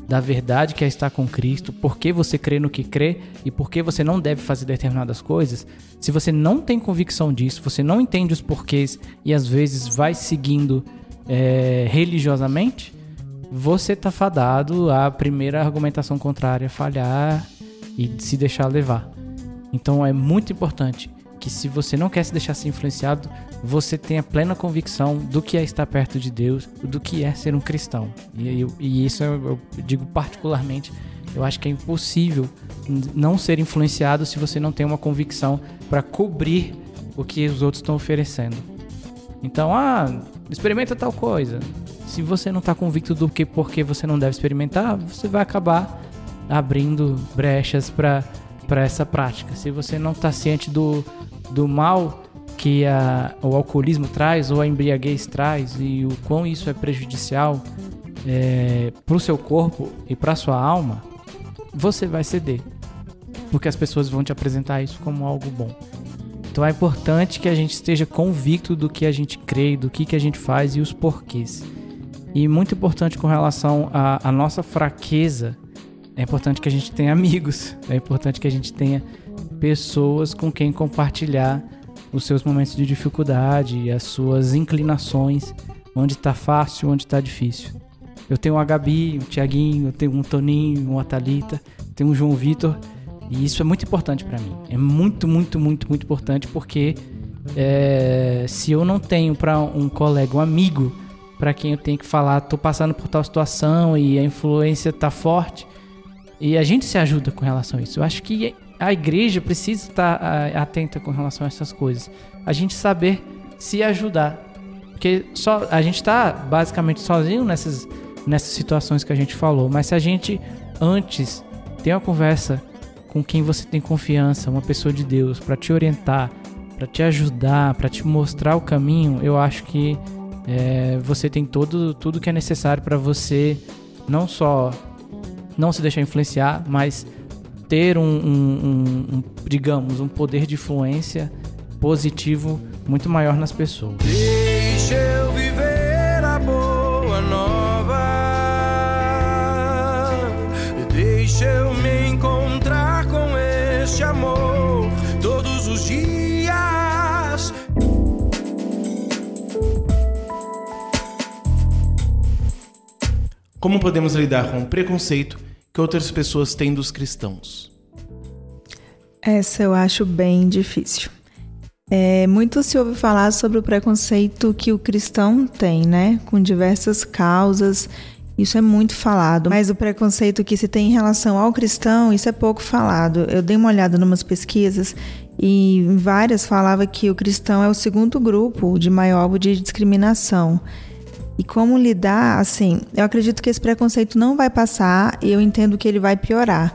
da verdade que é estar com Cristo, por que você crê no que crê e por que você não deve fazer determinadas coisas, se você não tem convicção disso, você não entende os porquês e às vezes vai seguindo é, religiosamente, você tá fadado a primeira argumentação contrária falhar e se deixar levar. Então é muito importante que se você não quer se deixar ser influenciado, você tenha plena convicção do que é estar perto de Deus, do que é ser um cristão. E, e isso eu, eu digo particularmente, eu acho que é impossível não ser influenciado se você não tem uma convicção para cobrir o que os outros estão oferecendo. Então, ah, experimenta tal coisa se você não está convicto do que porque você não deve experimentar, você vai acabar abrindo brechas para essa prática. Se você não está ciente do, do mal que a, o alcoolismo traz ou a embriaguez traz e o quão isso é prejudicial é, para o seu corpo e para sua alma, você vai ceder, porque as pessoas vão te apresentar isso como algo bom. Então é importante que a gente esteja convicto do que a gente crê, do que, que a gente faz e os porquês. E muito importante com relação à, nossa fraqueza, é importante que a gente tenha amigos, é importante que a gente tenha pessoas com quem compartilhar os seus momentos de dificuldade, as suas inclinações, onde está fácil, onde está difícil. Eu tenho a Gabi, o Tiaguinho, eu tenho um Toninho, uma Thalita, tenho um João Vitor, e isso é muito importante para mim. É muito, muito, muito, muito importante porque é, se eu não tenho para um colega, um amigo, para quem eu tenho que falar, tô passando por tal situação e a influência tá forte, e a gente se ajuda com relação a isso. Eu acho que a igreja precisa estar atenta com relação a essas coisas. A gente saber se ajudar. Porque só a gente está basicamente sozinho nessas, nessas situações que a gente falou. Mas se a gente antes tem uma conversa com quem você tem confiança, uma pessoa de Deus, para te orientar, para te ajudar, para te mostrar o caminho, eu acho que é, você tem todo, tudo que é necessário para você não só não se deixar influenciar, mas ter um, um, um, digamos, um poder de influência positivo muito maior nas pessoas. Como podemos lidar com o preconceito que outras pessoas têm dos cristãos? Essa eu acho bem difícil. É, muito se ouve falar sobre o preconceito que o cristão tem, né? Com diversas causas. Isso é muito falado, mas o preconceito que se tem em relação ao cristão, isso é pouco falado. Eu dei uma olhada em umas pesquisas e várias falava que o cristão é o segundo grupo de maior alvo de discriminação. E como lidar, assim, eu acredito que esse preconceito não vai passar e eu entendo que ele vai piorar.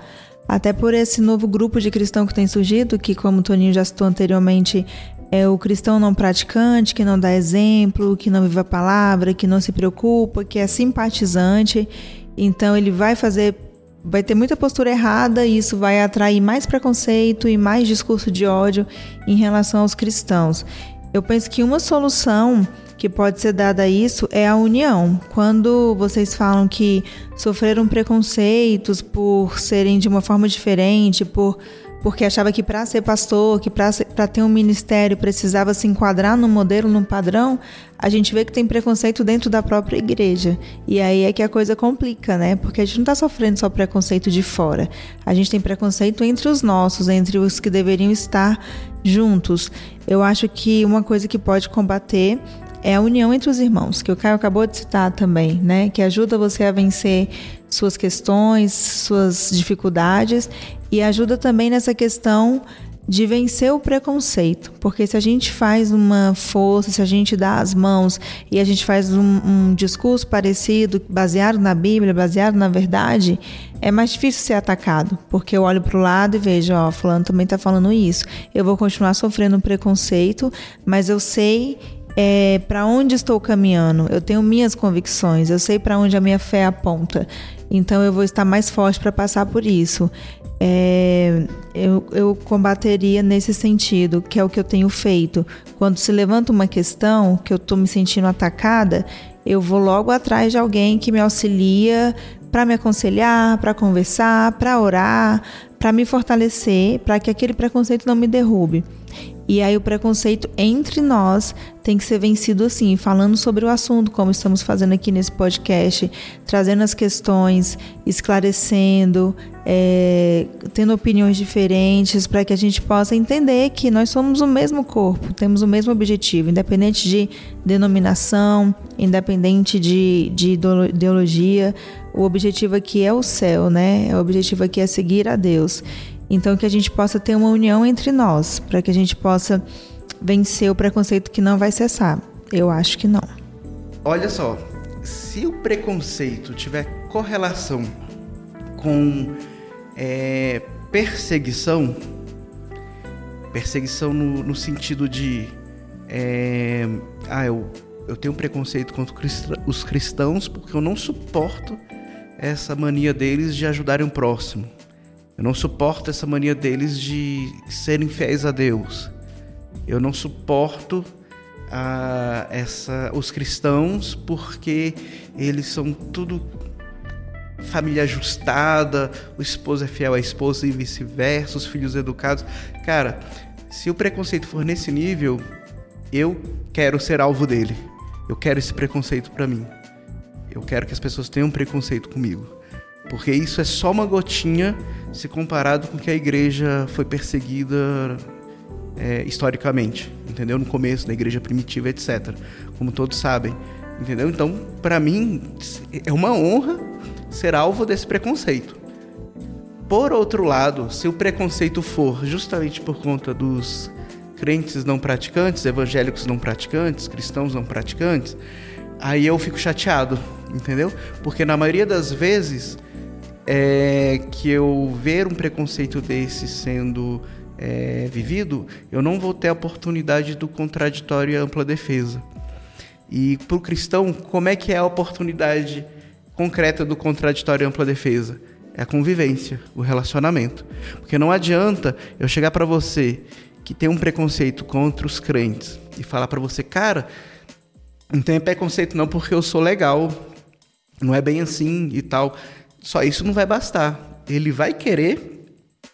Até por esse novo grupo de cristão que tem surgido, que, como o Toninho já citou anteriormente, é o cristão não praticante, que não dá exemplo, que não vive a palavra, que não se preocupa, que é simpatizante. Então ele vai fazer, vai ter muita postura errada e isso vai atrair mais preconceito e mais discurso de ódio em relação aos cristãos. Eu penso que uma solução que pode ser dada a isso é a união. Quando vocês falam que sofreram preconceitos por serem de uma forma diferente, por porque achava que para ser pastor, que para ter um ministério precisava se enquadrar num modelo, num padrão, a gente vê que tem preconceito dentro da própria igreja. E aí é que a coisa complica, né? Porque a gente não está sofrendo só preconceito de fora. A gente tem preconceito entre os nossos, entre os que deveriam estar juntos. Eu acho que uma coisa que pode combater é a união entre os irmãos, que o Caio acabou de citar também, né? Que ajuda você a vencer suas questões, suas dificuldades e ajuda também nessa questão de vencer o preconceito, porque se a gente faz uma força, se a gente dá as mãos e a gente faz um, um discurso parecido, baseado na Bíblia, baseado na verdade, é mais difícil ser atacado, porque eu olho para o lado e vejo, ó, fulano também está falando isso. Eu vou continuar sofrendo preconceito, mas eu sei é, para onde estou caminhando, eu tenho minhas convicções, eu sei para onde a minha fé aponta, então eu vou estar mais forte para passar por isso. É, eu, eu combateria nesse sentido, que é o que eu tenho feito. Quando se levanta uma questão que eu estou me sentindo atacada, eu vou logo atrás de alguém que me auxilia para me aconselhar, para conversar, para orar, para me fortalecer, para que aquele preconceito não me derrube. E aí o preconceito entre nós tem que ser vencido assim, falando sobre o assunto, como estamos fazendo aqui nesse podcast, trazendo as questões, esclarecendo, é, tendo opiniões diferentes, para que a gente possa entender que nós somos o mesmo corpo, temos o mesmo objetivo, independente de denominação, independente de, de ideologia, o objetivo aqui é o céu, né? O objetivo aqui é seguir a Deus. Então, que a gente possa ter uma união entre nós, para que a gente possa vencer o preconceito que não vai cessar. Eu acho que não. Olha só, se o preconceito tiver correlação com é, perseguição, perseguição no, no sentido de é, ah, eu, eu tenho preconceito contra os cristãos porque eu não suporto essa mania deles de ajudarem o próximo. Eu não suporto essa mania deles de serem fiéis a Deus. Eu não suporto essa, os cristãos porque eles são tudo família ajustada, o esposo é fiel à esposa e vice-versa, os filhos educados. Cara, Se o preconceito for nesse nível, eu quero ser alvo dele. Eu quero esse preconceito para mim. Eu quero que as pessoas tenham preconceito comigo. Porque isso é só uma gotinha se comparado com que a igreja foi perseguida é, historicamente, entendeu? No começo da igreja primitiva, etc. Como todos sabem, entendeu? Então, para mim, é uma honra ser alvo desse preconceito. Por outro lado, se o preconceito for justamente por conta dos crentes não praticantes, evangélicos não praticantes, cristãos não praticantes, aí eu fico chateado, entendeu? Porque na maioria das vezes é, que eu ver um preconceito desse sendo é, vivido, eu não vou ter a oportunidade do contraditório e ampla defesa. E para o cristão, como é que é a oportunidade concreta do contraditório e ampla defesa? É a convivência, o relacionamento. Porque não adianta eu chegar para você que tem um preconceito contra os crentes e falar para você, cara, não tem preconceito não porque eu sou legal, não é bem assim e tal. Só isso não vai bastar. Ele vai querer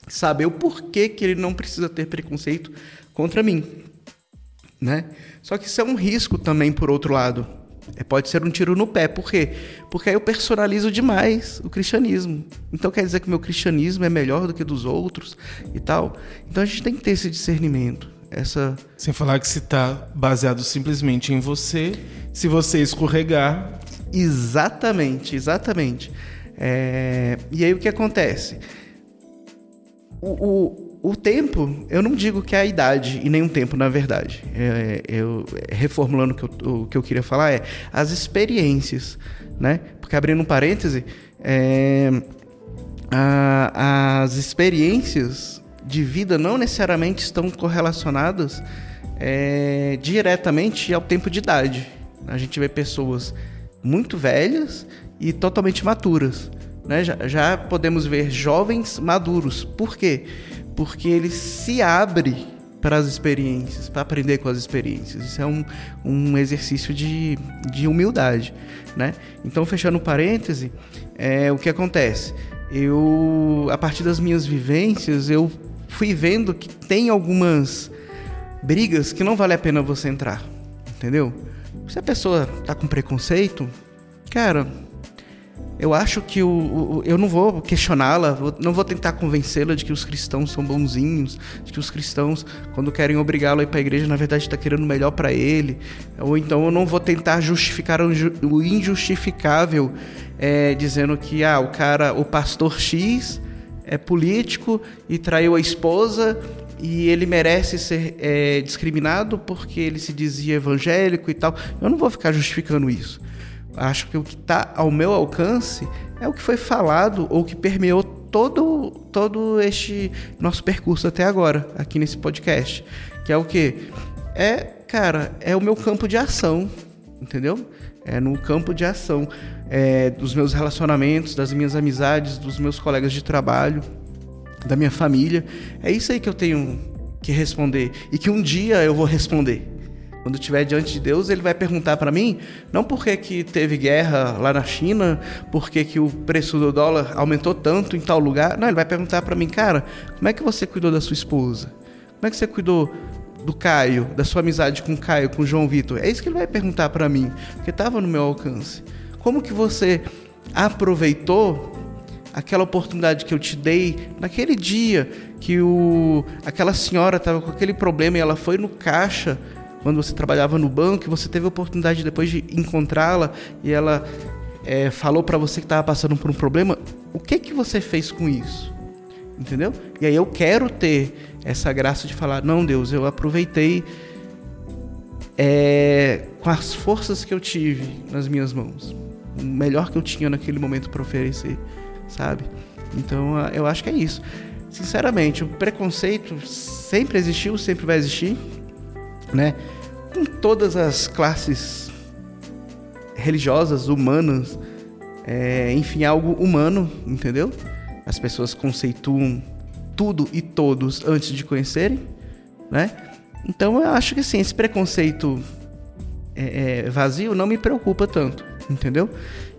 saber o porquê que ele não precisa ter preconceito contra mim, né? Só que isso é um risco também por outro lado. É, pode ser um tiro no pé. Por quê? Porque aí eu personalizo demais o cristianismo. Então quer dizer que o meu cristianismo é melhor do que dos outros e tal. Então a gente tem que ter esse discernimento. Essa... Sem falar que se está baseado simplesmente em você, se você escorregar. Exatamente, exatamente. É... E aí o que acontece? O, o, o, tempo, eu não digo que é a idade e nem um tempo, na verdade. É, eu, reformulando o que, eu, o que eu queria falar é as experiências, né? Porque abrindo um parêntese, é, a, as experiências de vida não necessariamente estão correlacionadas é, diretamente ao tempo de idade. A gente vê pessoas muito velhas e totalmente maturas. Né? Já, já podemos ver jovens maduros. Por quê? Porque ele se abre para as experiências, para aprender com as experiências. Isso é um, um exercício de, de humildade, né? Então, fechando parêntese, é, o que acontece? Eu, a partir das minhas vivências, eu fui vendo que tem algumas brigas que não vale a pena você entrar, entendeu? Se a pessoa tá com preconceito, cara, eu acho que o, o eu não vou questioná-la, não vou tentar convencê-la de que os cristãos são bonzinhos, de que os cristãos, quando querem obrigá-lo a ir para a igreja, na verdade está querendo o melhor para ele. Ou então eu não vou tentar justificar o injustificável, é, dizendo que ah, o cara, o pastor X é político e traiu a esposa e ele merece ser é, discriminado porque ele se dizia evangélico e tal. Eu não vou ficar justificando isso. Acho que o que está ao meu alcance é o que foi falado ou que permeou todo, todo este nosso percurso até agora, aqui nesse podcast. Que é o que? É, cara, é o meu campo de ação, entendeu? É no campo de ação é, dos meus relacionamentos, das minhas amizades, dos meus colegas de trabalho, da minha família. É isso aí que eu tenho que responder e que um dia eu vou responder. Quando estiver diante de Deus, ele vai perguntar para mim, não por que, teve guerra lá na China, por que, que o preço do dólar aumentou tanto em tal lugar. Não, ele vai perguntar para mim, cara, como é que você cuidou da sua esposa? Como é que você cuidou do Caio, da sua amizade com o Caio, com o João Vitor? É isso que ele vai perguntar para mim, porque estava no meu alcance. Como que você aproveitou aquela oportunidade que eu te dei naquele dia que o, aquela senhora estava com aquele problema e ela foi no caixa quando você trabalhava no banco, você teve a oportunidade depois de encontrá-la e ela é, falou para você que estava passando por um problema, o que que você fez com isso? Entendeu? E aí eu quero ter essa graça de falar, não, Deus, eu aproveitei é, com as forças que eu tive nas minhas mãos, o melhor que eu tinha naquele momento para oferecer, sabe? Então eu acho que é isso. Sinceramente, o preconceito sempre existiu, sempre vai existir né? Com todas as classes religiosas, humanas, é, enfim, algo humano, entendeu? As pessoas conceituam tudo e todos antes de conhecerem, né? Então eu acho que assim, esse preconceito é, é, vazio não me preocupa tanto, entendeu?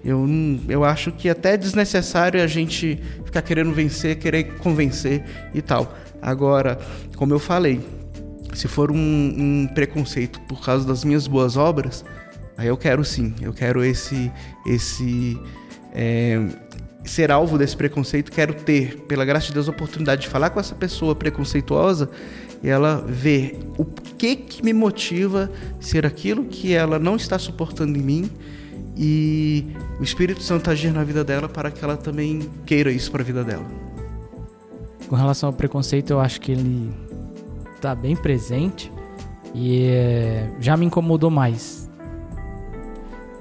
Eu, eu acho que até é desnecessário a gente ficar querendo vencer, querer convencer e tal. Agora, como eu falei, Se for um, um preconceito por causa das minhas boas obras, aí eu quero sim, eu quero esse, esse é, ser alvo desse preconceito, quero ter, pela graça de Deus, a oportunidade de falar com essa pessoa preconceituosa e ela ver o que que me motiva ser aquilo que ela não está suportando em mim e o Espírito Santo agir na vida dela para que ela também queira isso para a vida dela. Com relação ao preconceito, eu acho que ele está bem presente e é, já me incomodou mais.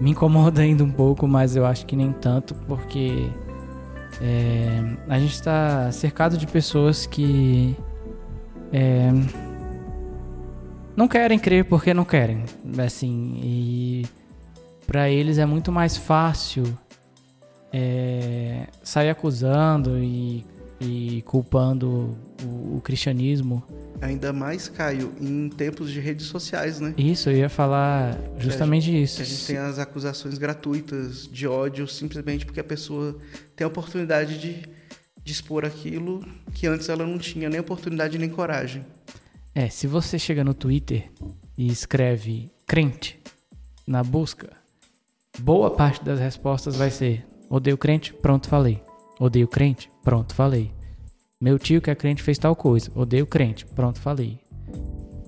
Me incomoda [LAUGHS] ainda um pouco, mas eu acho que nem tanto, porque é, a gente está cercado de pessoas que é, não querem crer porque não querem, assim, e para eles é muito mais fácil é, sair acusando e, e culpando o, o, cristianismo. Ainda mais, Caio, em tempos de redes sociais, né? Isso, eu ia falar justamente que gente, isso. Que a gente tem as acusações gratuitas de ódio simplesmente porque a pessoa tem a oportunidade de, de expor aquilo que antes ela não tinha nem oportunidade nem coragem. É, se você chega no Twitter e escreve crente na busca, boa parte das respostas vai ser odeio crente, pronto, falei. Odeio crente, pronto, falei. Meu tio que é crente fez tal coisa, odeio crente, pronto, falei.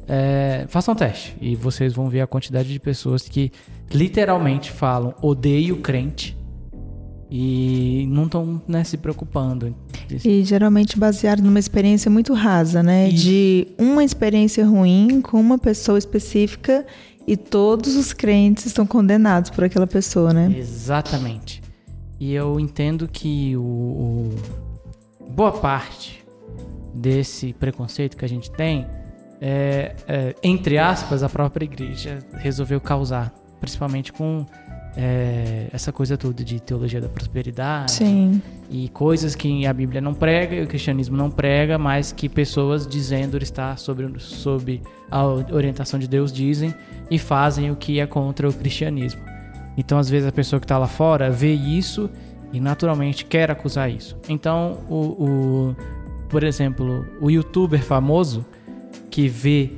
É, façam um teste e vocês vão ver a quantidade de pessoas que literalmente falam odeio crente e não estão né, se preocupando. E geralmente baseado numa experiência muito rasa, né? Isso. De uma experiência ruim com uma pessoa específica e todos os crentes estão condenados por aquela pessoa, né? Exatamente. E eu entendo que o, o boa parte desse preconceito que a gente tem é, é, entre aspas, a própria igreja resolveu causar, principalmente com é, essa coisa toda de teologia da prosperidade Sim. e coisas que a Bíblia não prega e o cristianismo não prega, mas que pessoas dizendo estar sobre, sob a orientação de Deus dizem e fazem o que é contra o cristianismo. Então, às vezes, a pessoa que está lá fora vê isso e naturalmente quer acusar isso. Então, o, o por exemplo, o youtuber famoso que vê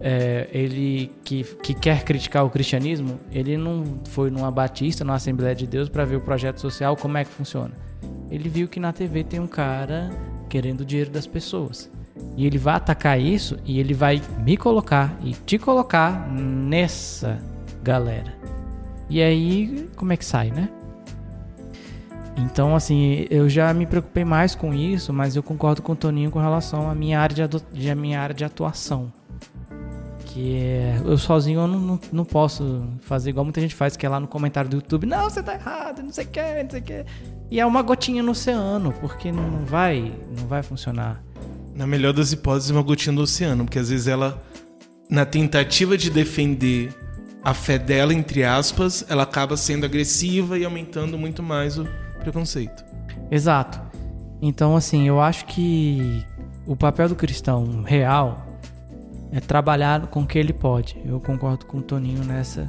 é, ele que, que quer criticar o cristianismo, ele não foi numa batista, numa Assembleia de Deus para ver o projeto social, como é que funciona. Ele viu que na TV tem um cara querendo o dinheiro das pessoas. E ele vai atacar isso e ele vai me colocar e te colocar nessa galera. E aí, como é que sai, né? Então, assim, eu já me preocupei mais com isso, mas eu concordo com o Toninho com relação à minha área de, de, minha área de atuação que é, eu sozinho eu não, não, não, posso fazer igual muita gente faz, que é lá no comentário do YouTube, não, você tá errado, não sei o que, não sei o que. E é uma gotinha no oceano, porque não vai, não vai funcionar. Na melhor das hipóteses, uma gotinha no oceano, porque às vezes ela, na tentativa de defender a fé dela, entre aspas, ela acaba sendo agressiva e aumentando muito mais o preconceito. Exato. Então, assim, eu acho que o papel do cristão real é trabalhar com o que ele pode. Eu concordo com o Toninho nessa.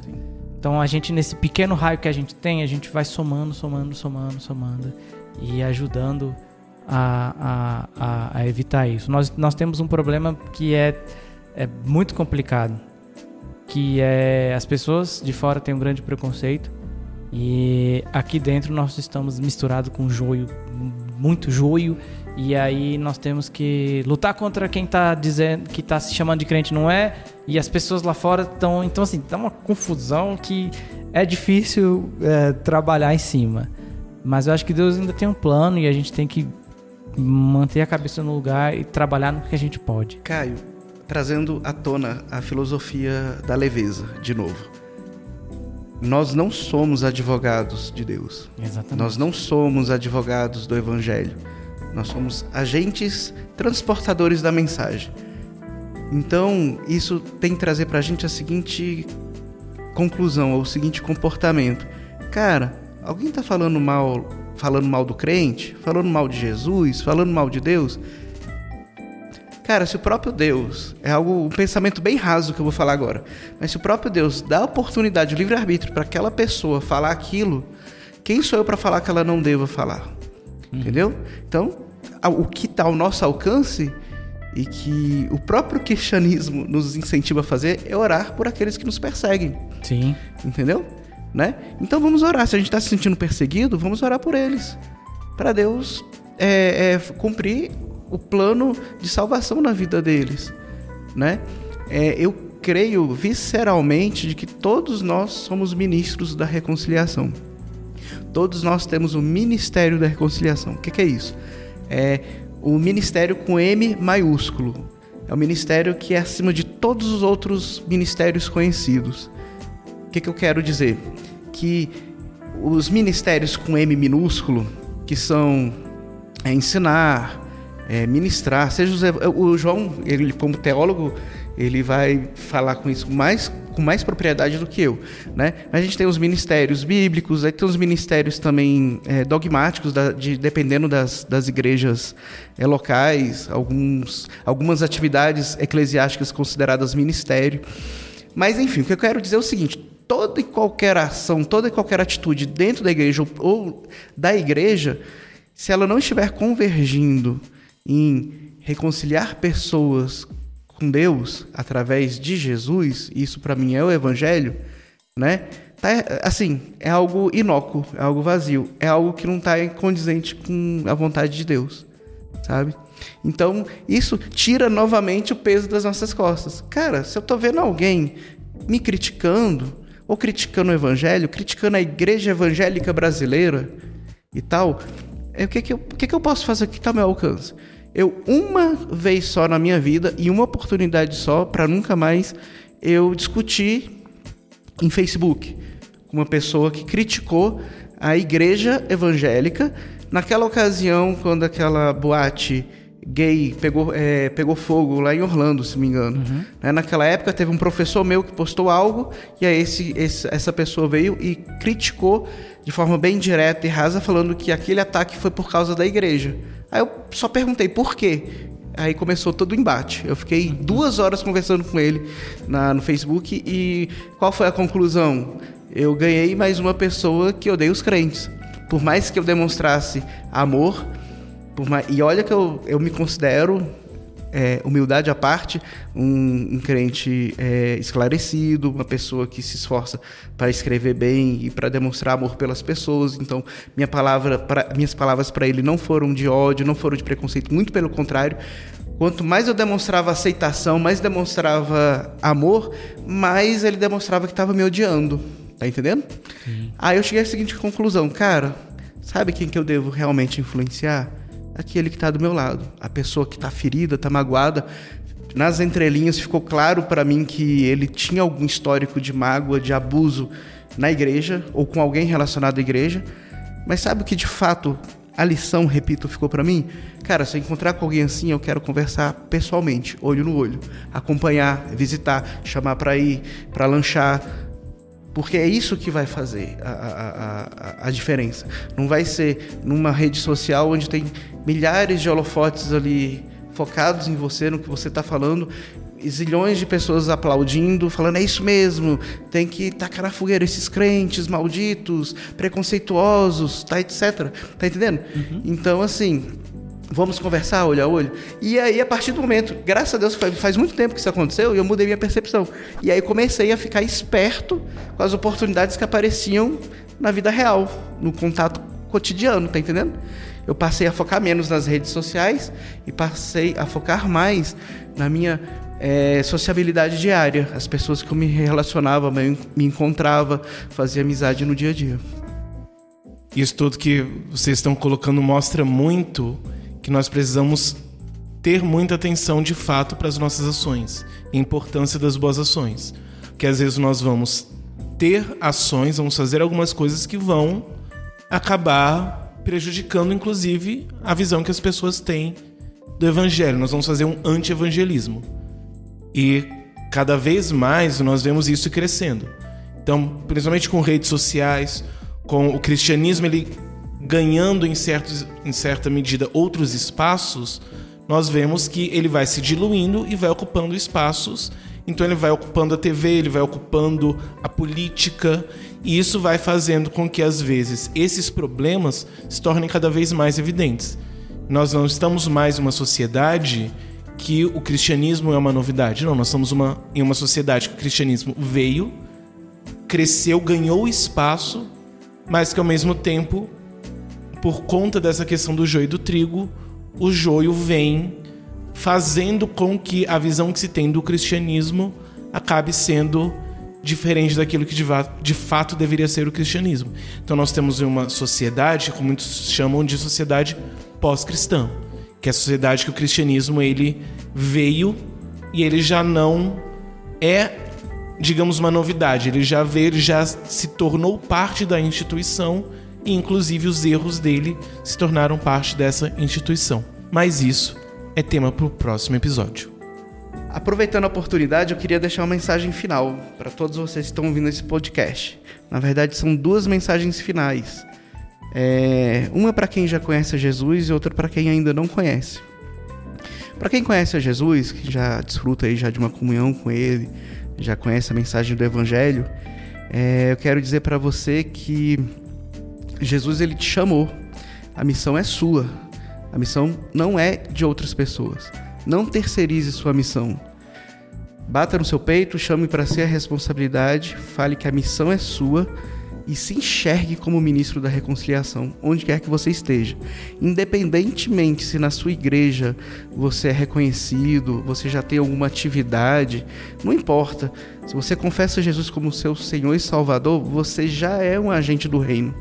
Então a gente, nesse pequeno raio que a gente tem, a gente vai somando, somando, somando, somando e ajudando a, a, a, a evitar isso. Nós, nós temos um problema que é, é muito complicado, que é as pessoas de fora têm um grande preconceito e aqui dentro nós estamos misturados com joio, muito joio e aí nós temos que lutar contra quem tá dizendo que tá se chamando de crente não é, e as pessoas lá fora estão. Então, assim, tá uma confusão que é difícil é, trabalhar em cima. Mas eu acho que Deus ainda tem um plano e a gente tem que manter a cabeça no lugar e trabalhar no que a gente pode. Caio, trazendo à tona a filosofia da leveza, de novo. Nós não somos advogados de Deus. Exatamente. Nós não somos advogados do Evangelho nós somos agentes transportadores da mensagem. Então, isso tem que trazer para a gente a seguinte conclusão, ou o seguinte comportamento. Cara, alguém está falando mal, falando mal do crente, falando mal de Jesus, falando mal de Deus? Cara, se o próprio Deus, é algo, um pensamento bem raso que eu vou falar agora, mas se o próprio Deus dá a oportunidade, o livre-arbítrio para aquela pessoa falar aquilo, quem sou eu para falar que ela não deva falar? Uhum. Entendeu? Então, o que está ao nosso alcance e que o próprio cristianismo nos incentiva a fazer é orar por aqueles que nos perseguem. Sim. Entendeu? Né? Então vamos orar. Se a gente está se sentindo perseguido, vamos orar por eles. Para Deus é, é, cumprir o plano de salvação na vida deles. Né? É, eu creio visceralmente de que todos nós somos ministros da reconciliação. Todos nós temos o ministério da reconciliação. O que, que é isso? É o ministério com M maiúsculo. É o ministério que é acima de todos os outros ministérios conhecidos. O que, que eu quero dizer? Que os ministérios com M minúsculo, que são é, ensinar, é, ministrar, seja o João, ele como teólogo, ele vai falar com isso mais com mais propriedade do que eu, né? A gente tem os ministérios bíblicos, aí tem os ministérios também é, dogmáticos, da, de, dependendo das, das igrejas é, locais, alguns, algumas atividades eclesiásticas consideradas ministério. Mas enfim, o que eu quero dizer é o seguinte: toda e qualquer ação, toda e qualquer atitude dentro da igreja ou, ou da igreja, se ela não estiver convergindo em reconciliar pessoas com Deus através de Jesus, isso para mim é o evangelho, né? Tá, assim, é algo inócuo, é algo vazio, é algo que não está condizente com a vontade de Deus, sabe? Então, isso tira novamente o peso das nossas costas. Cara, se eu tô vendo alguém me criticando, ou criticando o evangelho, criticando a igreja evangélica brasileira e tal, é, o que, que, eu, o que, que eu posso fazer que está ao meu alcance? Eu uma vez só na minha vida e uma oportunidade só para nunca mais eu discutir em Facebook com uma pessoa que criticou a igreja evangélica naquela ocasião quando aquela boate gay pegou, é, pegou fogo lá em Orlando, se me engano. Uhum. Né? Naquela época teve um professor meu que postou algo e aí esse, esse, essa pessoa veio e criticou de forma bem direta e rasa, falando que aquele ataque foi por causa da igreja. Aí eu só perguntei por quê. Aí começou todo o embate. Eu fiquei duas horas conversando com ele na, no Facebook e qual foi a conclusão? Eu ganhei mais uma pessoa que odeia os crentes. Por mais que eu demonstrasse amor, mais, e olha que eu, eu me considero é, humildade à parte, um, um crente é, esclarecido, uma pessoa que se esforça para escrever bem e para demonstrar amor pelas pessoas. Então, minha palavra pra, minhas palavras para ele não foram de ódio, não foram de preconceito, muito pelo contrário. Quanto mais eu demonstrava aceitação, mais demonstrava amor, mais ele demonstrava que estava me odiando. Tá entendendo? Sim. Aí eu cheguei à seguinte conclusão, cara, sabe quem que eu devo realmente influenciar? Aquele que está do meu lado. A pessoa que está ferida, está magoada. Nas entrelinhas ficou claro para mim que ele tinha algum histórico de mágoa, de abuso na igreja ou com alguém relacionado à igreja. Mas sabe o que de fato a lição, repito, ficou para mim? Cara, se eu encontrar com alguém assim, eu quero conversar pessoalmente, olho no olho, acompanhar, visitar, chamar para ir, para lanchar, porque é isso que vai fazer a, a, a, a, diferença. Não vai ser numa rede social onde tem milhares de holofotes ali focados em você, no que você está falando, e zilhões de pessoas aplaudindo, falando é isso mesmo, tem que tacar na fogueira esses crentes malditos, preconceituosos, tá, etc. Tá entendendo? Uhum. Então, assim, Vamos conversar olho a olho. E aí, a partir do momento, graças a Deus, faz muito tempo que isso aconteceu e eu mudei minha percepção. E aí comecei a ficar esperto com as oportunidades que apareciam na vida real, no contato cotidiano, tá entendendo? Eu passei a focar menos nas redes sociais e passei a focar mais na minha é, sociabilidade diária, as pessoas que eu me relacionava, me encontrava, fazia amizade no dia a dia. Isso tudo que vocês estão colocando mostra muito que nós precisamos ter muita atenção de fato para as nossas ações, a importância das boas ações. Porque às vezes nós vamos ter ações, vamos fazer algumas coisas que vão acabar prejudicando, inclusive, a visão que as pessoas têm do evangelho. Nós vamos fazer um anti-evangelismo. E cada vez mais nós vemos isso crescendo. Então, principalmente com redes sociais, com o cristianismo, ele ganhando em, certos, em certa medida outros espaços, nós vemos que ele vai se diluindo e vai ocupando espaços. Então ele vai ocupando a TV, ele vai ocupando a política, e isso vai fazendo com que às vezes esses problemas se tornem cada vez mais evidentes. Nós não estamos mais uma sociedade que o cristianismo é uma novidade. Não, nós estamos uma, em uma sociedade que o cristianismo veio, cresceu, ganhou espaço, mas que ao mesmo tempo, por conta dessa questão do joio e do trigo, o joio vem fazendo com que a visão que se tem do cristianismo acabe sendo diferente daquilo que de, fato deveria ser o cristianismo. Então nós temos uma sociedade, como muitos chamam de sociedade pós-cristã, que é a sociedade que o cristianismo ele veio e ele já não é, digamos, uma novidade. Ele já veio, ele já se tornou parte da instituição e inclusive os erros dele se tornaram parte dessa instituição. Mas isso é tema para o próximo episódio. Aproveitando a oportunidade, eu queria deixar uma mensagem final para todos vocês que estão ouvindo esse podcast. Na verdade, são duas mensagens finais. É, uma para quem já conhece Jesus e outra para quem ainda não conhece. Para quem conhece a Jesus, que já desfruta aí já de uma comunhão com Ele, já conhece a mensagem do Evangelho, é, eu quero dizer para você que Jesus ele te chamou. A missão é sua. A missão não é de outras pessoas. Não terceirize sua missão. Bata no seu peito, chame para si a responsabilidade, fale que a missão é sua e se enxergue como ministro da reconciliação, onde quer que você esteja. Independentemente se na sua igreja você é reconhecido, você já tem alguma atividade, não importa. Se você confessa Jesus como seu Senhor e Salvador, você já é um agente do reino,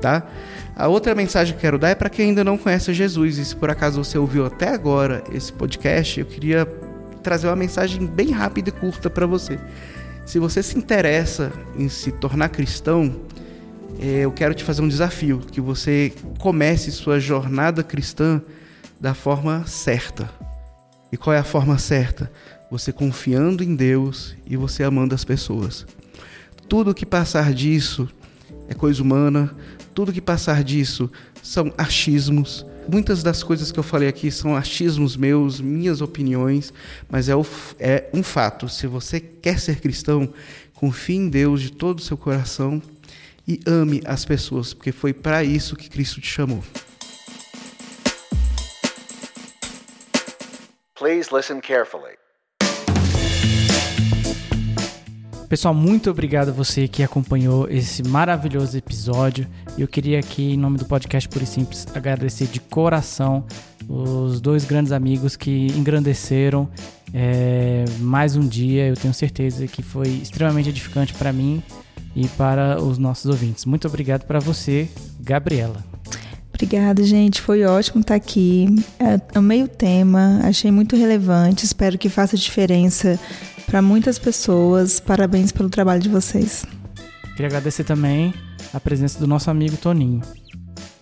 tá? A outra mensagem que eu quero dar é para quem ainda não conhece Jesus. E se por acaso você ouviu até agora esse podcast, eu queria trazer uma mensagem bem rápida e curta para você. Se você se interessa em se tornar cristão, é, eu quero te fazer um desafio: que você comece sua jornada cristã da forma certa. E qual é a forma certa? Você confiando em Deus e você amando as pessoas. Tudo que passar disso é coisa humana, tudo que passar disso são achismos. Muitas das coisas que eu falei aqui são achismos meus, minhas opiniões, mas é, o, é um fato. Se você quer ser cristão, confie em Deus de todo o seu coração e ame as pessoas, porque foi para isso que Cristo te chamou. Please listen carefully. Pessoal, muito obrigado a você que acompanhou esse maravilhoso episódio. Eu queria aqui, em nome do podcast Puro e Simples, agradecer de coração os dois grandes amigos que engrandeceram é, mais um dia. Eu tenho certeza que foi extremamente edificante para mim e para os nossos ouvintes. Muito obrigado para você, Gabriela. Obrigada, gente. Foi ótimo estar aqui. É, amei o tema, achei muito relevante. Espero que faça diferença para muitas pessoas. Parabéns pelo trabalho de vocês. Queria agradecer também a presença do nosso amigo Toninho.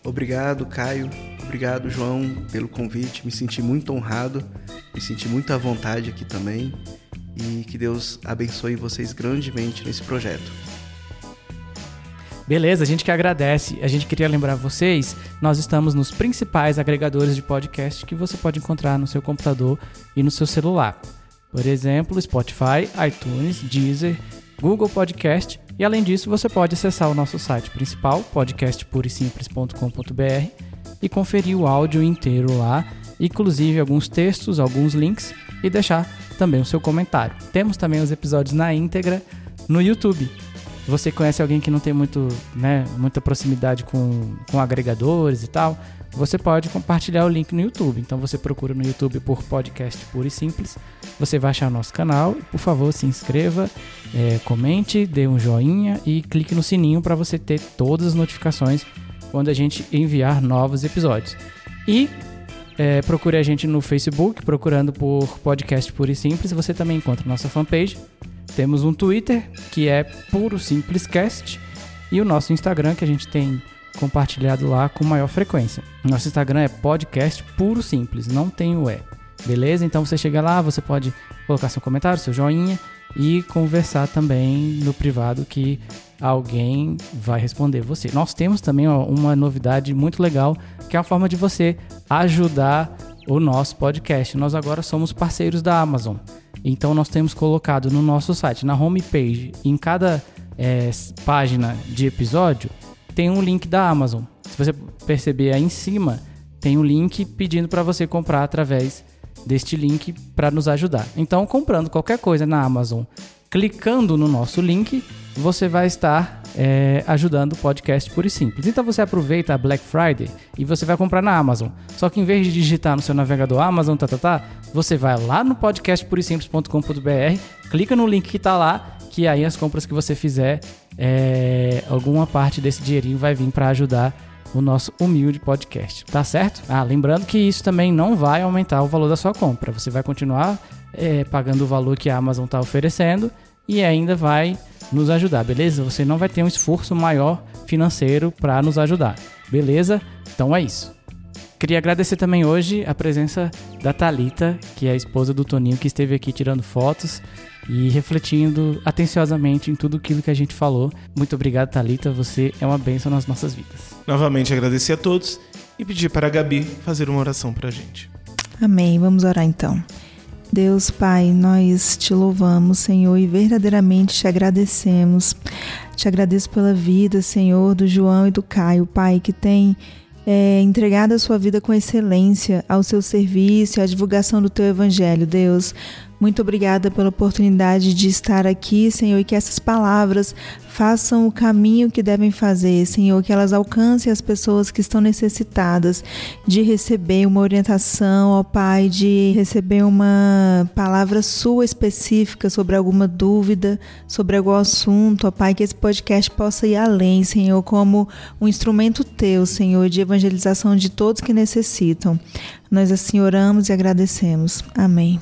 Obrigado, Caio. Obrigado, João, pelo convite. Me senti muito honrado, me senti muito à vontade aqui também. E que Deus abençoe vocês grandemente nesse projeto. Beleza, a gente que agradece. A gente queria lembrar vocês, nós estamos nos principais agregadores de podcast que você pode encontrar no seu computador e no seu celular. Por exemplo, Spotify, iTunes, Deezer, Google Podcast e além disso você pode acessar o nosso site principal, podcastpurisimples.com.br e conferir o áudio inteiro lá, inclusive alguns textos, alguns links e deixar também o seu comentário. Temos também os episódios na íntegra no YouTube. Você conhece alguém que não tem muito, né, muita proximidade com, com agregadores e tal? Você pode compartilhar o link no YouTube. Então você procura no YouTube por podcast puro e simples. Você vai achar o nosso canal. Por favor, se inscreva, é, comente, dê um joinha e clique no sininho para você ter todas as notificações quando a gente enviar novos episódios. E é, procure a gente no Facebook, procurando por podcast puro e simples. Você também encontra nossa fanpage. Temos um Twitter que é Puro Simples Cast e o nosso Instagram que a gente tem compartilhado lá com maior frequência. Nosso Instagram é podcast puro simples, não tem o E. Beleza? Então você chega lá, você pode colocar seu comentário, seu joinha e conversar também no privado que alguém vai responder você. Nós temos também uma novidade muito legal, que é a forma de você ajudar o nosso podcast. Nós agora somos parceiros da Amazon. Então nós temos colocado no nosso site, na homepage, em cada é, página de episódio, tem um link da Amazon. Se você perceber aí em cima, tem um link pedindo para você comprar através deste link para nos ajudar. Então, comprando qualquer coisa na Amazon, clicando no nosso link, você vai estar é, ajudando o podcast puro e simples. Então você aproveita a Black Friday e você vai comprar na Amazon. Só que em vez de digitar no seu navegador Amazon, tá, tá, tá, você vai lá no podcastpurisimples.com.br, clica no link que está lá, que aí as compras que você fizer, é, alguma parte desse dinheirinho vai vir para ajudar o nosso humilde podcast, tá certo? Ah, lembrando que isso também não vai aumentar o valor da sua compra. Você vai continuar é, pagando o valor que a Amazon está oferecendo e ainda vai nos ajudar, beleza? Você não vai ter um esforço maior financeiro para nos ajudar, beleza? Então é isso. Queria agradecer também hoje a presença da Talita, que é a esposa do Toninho, que esteve aqui tirando fotos e refletindo atenciosamente em tudo aquilo que a gente falou. Muito obrigado, Talita. Você é uma bênção nas nossas vidas. Novamente agradecer a todos e pedir para a Gabi fazer uma oração para a gente. Amém. Vamos orar então. Deus Pai, nós te louvamos, Senhor, e verdadeiramente te agradecemos. Te agradeço pela vida, Senhor, do João e do Caio, Pai, que tem é, entregado a sua vida com excelência ao seu serviço à divulgação do teu evangelho, Deus. Muito obrigada pela oportunidade de estar aqui, Senhor, e que essas palavras façam o caminho que devem fazer, Senhor, que elas alcancem as pessoas que estão necessitadas de receber uma orientação, ó Pai, de receber uma palavra sua específica sobre alguma dúvida, sobre algum assunto, ó Pai, que esse podcast possa ir além, Senhor, como um instrumento teu, Senhor, de evangelização de todos que necessitam. Nós assim oramos e agradecemos. Amém.